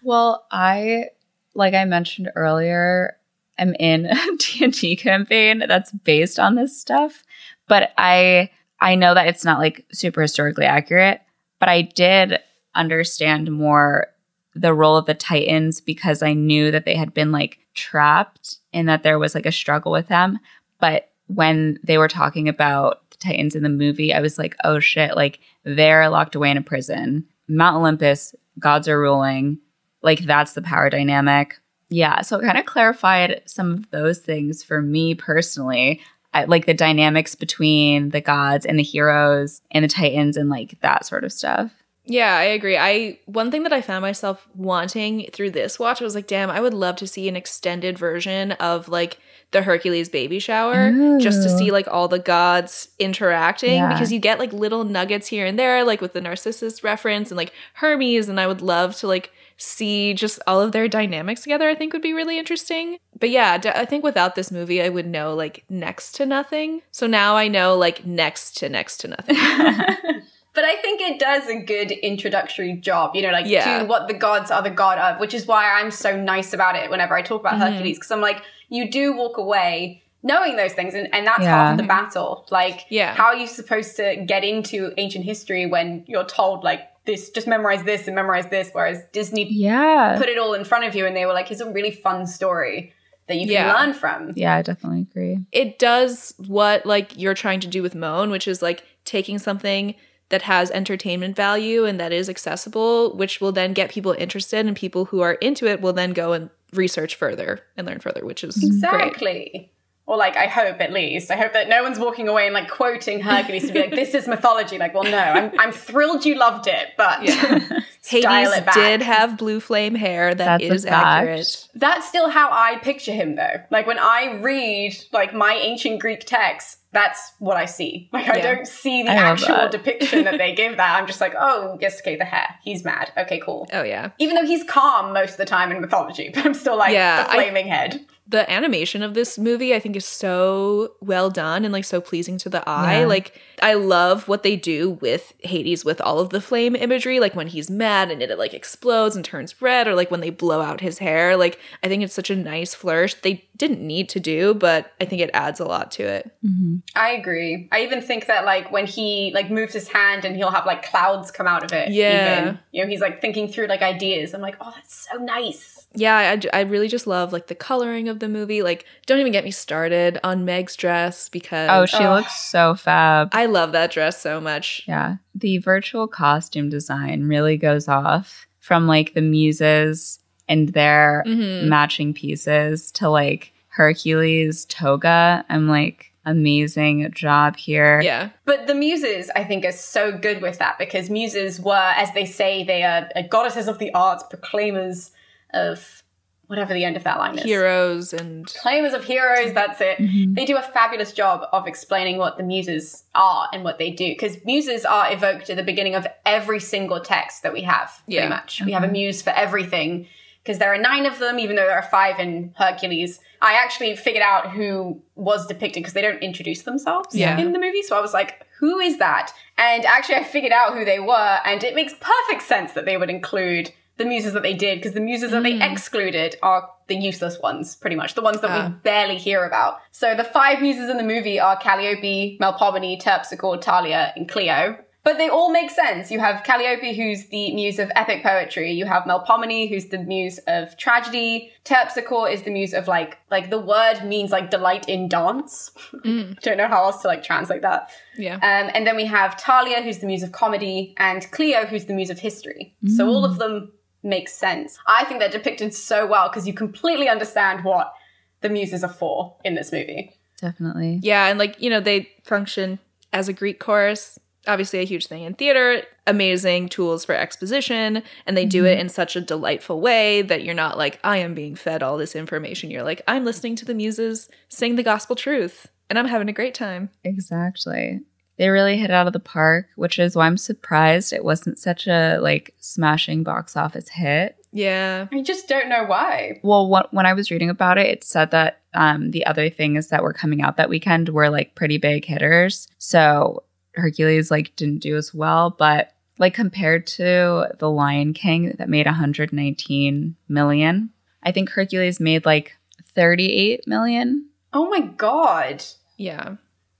A: Well, I, like I mentioned earlier, am in a [laughs] D&D campaign that's based on this stuff, but I I know that it's not like super historically accurate, but I did understand more the role of the Titans because I knew that they had been like trapped and that there was like a struggle with them. But when they were talking about the Titans in the movie, I was like, oh shit, like they're locked away in a prison. Mount Olympus, gods are ruling. Like that's the power dynamic. Yeah. So it kind of clarified some of those things for me personally. I, like the dynamics between the gods and the heroes and the titans and like that sort of stuff.
B: Yeah, I agree. I one thing that I found myself wanting through this watch I was like, damn, I would love to see an extended version of like the Hercules baby shower just to see like all the gods interacting
A: Yeah.
B: because you get like little nuggets here and there like with the Narcissus reference and like Hermes and I would love to like see just all of their dynamics together. I think would be really interesting. But yeah, d- I think without this movie I would know like next to nothing. So now I know like next to next to nothing. [laughs] [laughs]
C: But I think it does a good introductory job, you know, like
B: Yeah.
C: to what the gods are the god of, which is why I'm so nice about it whenever I talk about mm-hmm. Hercules, because I'm like, you do walk away knowing those things, and, and that's
A: Yeah.
C: half the battle. Like,
B: Yeah.
C: how are you supposed to get into ancient history when you're told, like, this, just memorize this and memorize this, whereas Disney
A: Yeah.
C: put it all in front of you and they were like, here's a really fun story that you can
B: Yeah.
C: learn from.
A: yeah, I definitely agree.
B: it does what like you're trying to do with Moan, which is like taking something that has entertainment value and that is accessible, which will then get people interested and people who are into it will then go and research further and learn further, which is great.
C: Exactly. Or like I hope at least. I hope that no one's walking away and like quoting Hercules to be like, this is [laughs] mythology. Like, well no, I'm I'm thrilled you loved it, but dial [laughs]
B: Hades
C: it back.
B: did have blue flame hair. That
A: That's
B: is accurate.
C: That's still how I picture him though. Like when I read like my ancient Greek texts, that's what I see. Like I don't see the
A: I
C: actual
A: that.
C: depiction that [laughs] they give that. I'm just like, oh, yes, okay, the hair. He's mad. Okay, cool.
B: Oh yeah.
C: Even though he's calm most of the time in mythology, but I'm still like
B: Yeah,
C: the
B: I-
C: flaming head.
B: The animation of this movie I think is so well done and like so pleasing to the eye.
A: Yeah.
B: Like I love what they do with Hades with all of the flame imagery, like when he's mad and it like explodes and turns red, or like when they blow out his hair. Like I think it's such a nice flourish. They didn't need to do, but I think it adds a lot to it. Mm-hmm.
C: I agree. I even think that like when he like moves his hand and he'll have like clouds come out of it.
B: Yeah.
C: Even. You know, he's like thinking through like ideas. I'm like, oh, that's so nice.
B: Yeah, I, I really just love like the coloring of the movie. Like, don't even get me started on Meg's dress because
A: Oh, she
C: Ugh.
A: looks so fab.
B: I love that dress so much.
A: Yeah. The virtual costume design really goes off from like the muses and their
B: Mhm.
A: matching pieces to like Hercules toga. I'm like, amazing job here.
B: Yeah.
C: But the muses, I think, are so good with that because muses were, as they say, they are goddesses of the arts, proclaimers of whatever the end of that line is.
B: Heroes and
C: Proclaimers of heroes, that's it. They do a fabulous job of explaining what the muses are and what they do. Because muses are evoked at the beginning of every single text that we have, pretty
B: Yeah.
C: much. We have a muse for everything. Because there are nine of them, even though there are five in Hercules. I actually figured out who was depicted because they don't introduce themselves
B: Yeah.
C: in the movie. So I was like, who is that? And actually, I figured out who they were, and it makes perfect sense that they would include the muses that they did because the muses that they excluded are the useless ones, pretty much the ones that
B: Ah.
C: we barely hear about. So the five muses in the movie are Calliope, Melpomene, Terpsichore, Thalia, and Clio. But they all make sense. You have Calliope, who's the muse of epic poetry. You have Melpomene, who's the muse of tragedy. Terpsichore is the muse of like, like the word means like delight in dance. [laughs] Don't know how else to like translate that.
B: yeah.
C: Um, and then we have Thalia, who's the muse of comedy, and Clio, who's the muse of history. So all of them make sense. I think they're depicted so well because you completely understand what the muses are for in this movie.
A: Definitely.
B: Yeah, and like, you know, they function as a Greek chorus. Obviously, a huge thing in theater, amazing tools for exposition, and they do it in such a delightful way that you're not like, I am being fed all this information. You're like, I'm listening to the muses sing the gospel truth, and I'm having a great time.
A: Exactly. They really hit out of the park, which is why I'm surprised it wasn't such a like smashing box office hit.
B: Yeah.
C: I just don't know why.
A: Well, what, when I was reading about it, it said that um, the other things that were coming out that weekend were like pretty big hitters. So Hercules like didn't do as well, but like compared to The Lion King that made 119 million, I think Hercules made like 38 million.
C: Oh my god.
B: Yeah.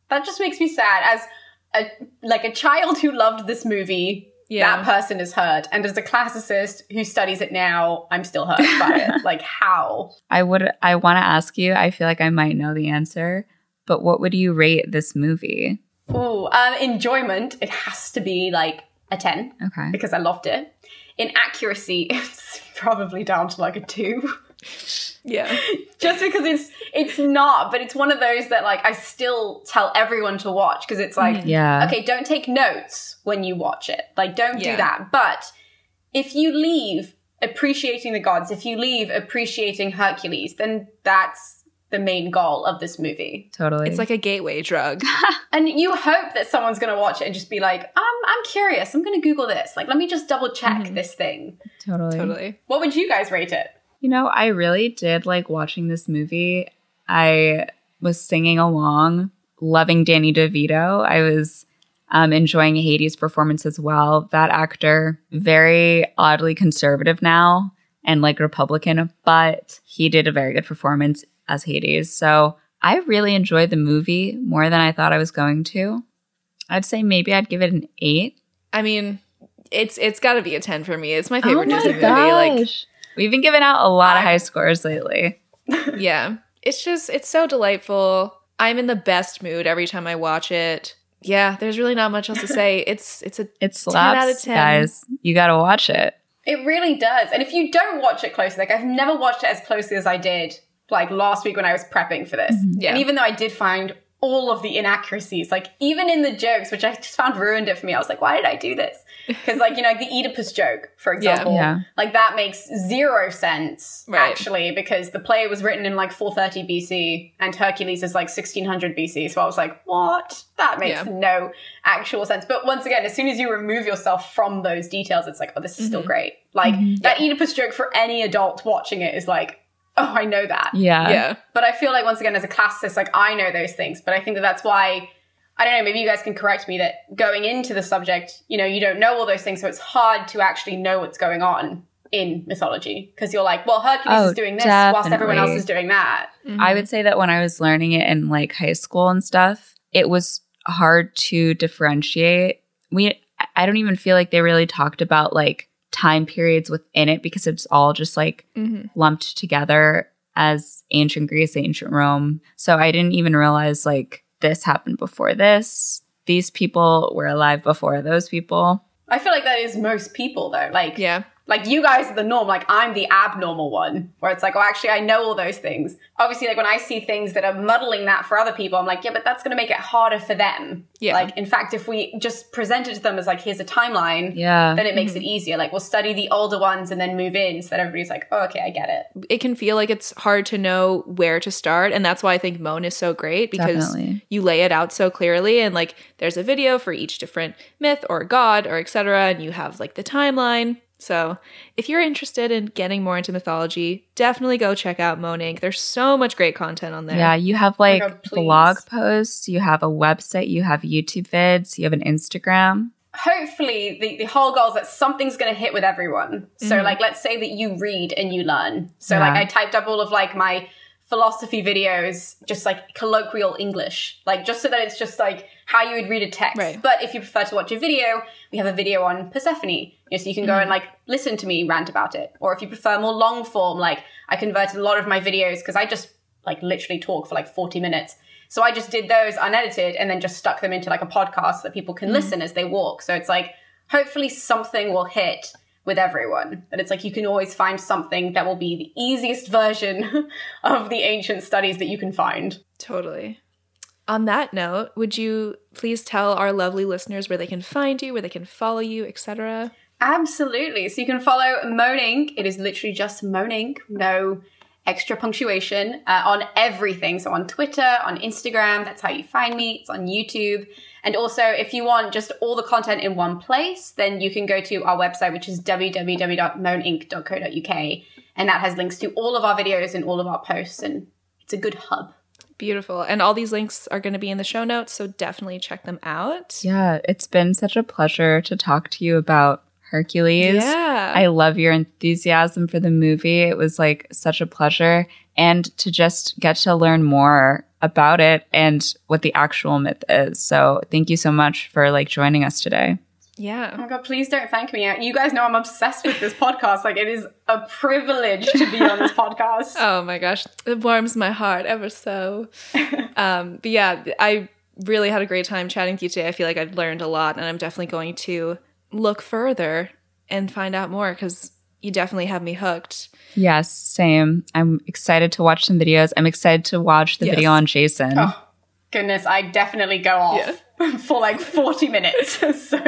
C: That just makes me sad. As a like a child who loved this movie,
B: Yeah.
C: that person is hurt. And as a classicist who studies it now, I'm still hurt by it. [laughs] Like how?
A: I would I want to ask you, I feel like I might know the answer, but what would you rate this movie?
C: Ooh, um, enjoyment, it has to be like a 10
A: Okay.
C: because I loved it. In accuracy, it's [laughs] probably down to like a two.
B: Yeah. [laughs]
C: Just because it's it's not, but it's one of those that like I still tell everyone to watch because it's like
A: Yeah.
C: okay, don't take notes when you watch it. Like don't
B: Yeah.
C: do that. But if you leave appreciating the gods, if you leave appreciating Hercules, then that's the main goal of this movie.
A: Totally.
B: It's like a gateway drug. [laughs]
C: And you hope that someone's going to watch it and just be like, um, I'm curious. I'm going to Google this. Like, let me just double check this thing.
A: totally.
B: totally.
C: What would you guys rate it?
A: You know, I really did like watching this movie. I was singing along, loving Danny DeVito. I was um, enjoying Hades' performance as well. That actor, very oddly conservative now and like Republican, but he did a very good performance as Hades. So I really enjoyed the movie more than I thought I was going to. I'd say maybe I'd give it an eight.
B: I mean, it's it's got to be a 10 for me. It's my
A: Oh
B: favorite Disney movie. Like
A: We've been giving out a lot of high scores lately. [laughs]
B: yeah. It's just it's so delightful. I'm in the best mood every time I watch it. Yeah, there's really not much else to say. [laughs] It's it's a
A: It
B: 10
A: slaps,
B: out of 10.
A: guys. You got to watch it.
C: It really does. And if you don't watch it closely, like I've never watched it as closely as I did like last week when I was prepping for this. Mm-hmm.
B: Yeah.
C: And even though I did find all of the inaccuracies, like even in the jokes, which I just found ruined it for me, I was like, why did I do this? [laughs] Because like, you know, like the Oedipus joke, for example,
A: Yeah.
C: like that makes zero sense
B: Right.
C: actually, because the play was written in like 430 BC and Hercules is like 1600 BC. So I was like, what? That makes
B: Yeah.
C: no actual sense. But once again, as soon as you remove yourself from those details, it's like, oh, this is still mm-hmm. great. Like mm-hmm. that Oedipus joke for any adult watching it is like, oh, I know that.
A: Yeah.
B: Yeah.
C: But I feel like once again, as a classicist, like I know those things. But I think that that's why I don't know. Maybe you guys can correct me that going into the subject, you know, you don't know all those things, so it's hard to actually know what's going on in mythology because you're like, well, Hercules
A: Oh,
C: is doing this whilst everyone else is doing that. Mm-hmm.
A: I would say that when I was learning it in like high school and stuff, it was hard to differentiate. We I don't even feel like they really talked about like time periods within it because it's all just like
B: Mhm.
A: lumped together as ancient Greece, ancient Rome. So I didn't even realize like this happened before this. These people were alive before those people.
C: I feel like that is most people though. Like,
B: Yeah.
C: Like you guys are the norm. Like I'm the abnormal one, where it's like, oh, actually, I know all those things. Obviously, like when I see things that are muddling that for other people, I'm like, yeah, but that's going to make it harder for them.
B: Yeah.
C: Like, in fact, if we just present it to them as like, here's a timeline,
A: Yeah.
C: then it makes it mm-hmm. easier. Like we'll study the older ones and then move in, so that everybody's like, oh, okay, I get it.
B: It can feel like it's hard to know where to start. And that's why I think Moan is so great because
A: Definitely.
B: you lay it out so clearly. And like there's a video for each different myth or god or etc. And you have like the timeline. So if you're interested in getting more into mythology, definitely go check out Moan Inc. There's so much great content on there.
A: Yeah, you have oh like
C: God,
A: blog posts, you have a website, you have YouTube vids, you have an Instagram.
C: Hopefully, the, the whole goal is that something's going to hit with everyone. So, mm-hmm. like, let's say that you read and you learn. So,
A: Yeah.
C: like, I typed up all of like my philosophy videos, just like colloquial English, like just so that it's just like how you would read a text.
B: Right.
C: But if you prefer to watch a video, we have a video on Persephone. You know, so you can go mm-hmm. and like listen to me rant about it. Or if you prefer more long form, like I converted a lot of my videos because I just like literally talk for like 40 minutes. So I just did those unedited and then just stuck them into like a podcast so that people can mm-hmm. listen as they walk. So it's like hopefully something will hit with everyone. But it's like you can always find something that will be the easiest version [laughs] of the ancient studies that you can find.
B: Totally. On that note, would you please tell our lovely listeners where they can find you, where they can follow you, etc.?
C: Absolutely. So you can follow Moan Inc. It is literally just Moan Inc, no extra punctuation uh, on everything. So on Twitter, on Instagram, that's how you find me. It's on YouTube. And also, if you want just all the content in one place, then you can go to our website, which is www.moaninc.co.uk. And that has links to all of our videos and all of our posts. And it's a good hub.
B: Beautiful. And all these links are going to be in the show notes, so definitely check them out.
A: Yeah, it's been such a pleasure to talk to you about Hercules.
B: Yeah.
A: I love your enthusiasm for the movie. It was like such a pleasure. And to just get to learn more about it and what the actual myth is. So thank you so much for like joining us today. Yeah.
C: Oh
B: Yeah.
C: my god, please don't thank me. You guys know I'm obsessed with this podcast. Like, it is a privilege to be on this [laughs] podcast.
B: Oh my gosh, it warms my heart ever so. [laughs] um, but yeah, I really had a great time chatting with you today. I feel like I've learned a lot, and I'm definitely going to look further and find out more because you definitely have me hooked.
A: Yes, same. I'm excited to watch some videos. I'm excited to watch the
B: Yes.
A: video on Jason.
C: Oh, goodness, I definitely go off [laughs] for like 40 minutes. [laughs] so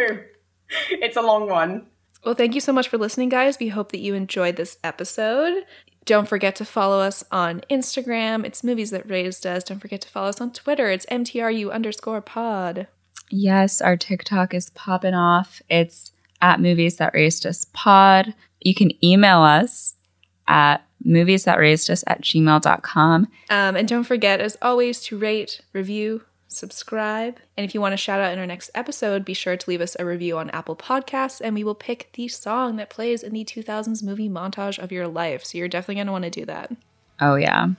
C: it's a long one.
B: Well, thank you so much for listening, guys. We hope that you enjoyed this episode. Don't forget to follow us on Instagram. It's Movies That Raised Us. Don't forget to follow us on Twitter. It's MTRU underscore pod.
A: Yes, our TikTok is popping off. It's at movies that raised us pod. You can email us at movies that raised us at gmail.com.
B: Um, and don't forget, as always, to rate, review, subscribe. And if you want to shout out in our next episode, be sure to leave us a review on Apple Podcasts, and we will pick the song that plays in the 2000s movie montage of your life. So you're definitely going to want to do that.
A: Oh, yeah.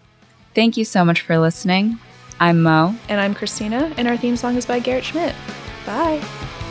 A: Thank you so much for listening. I'm Mo.
B: And I'm Christina, and our theme song is by Garrett Schmidt. Bye.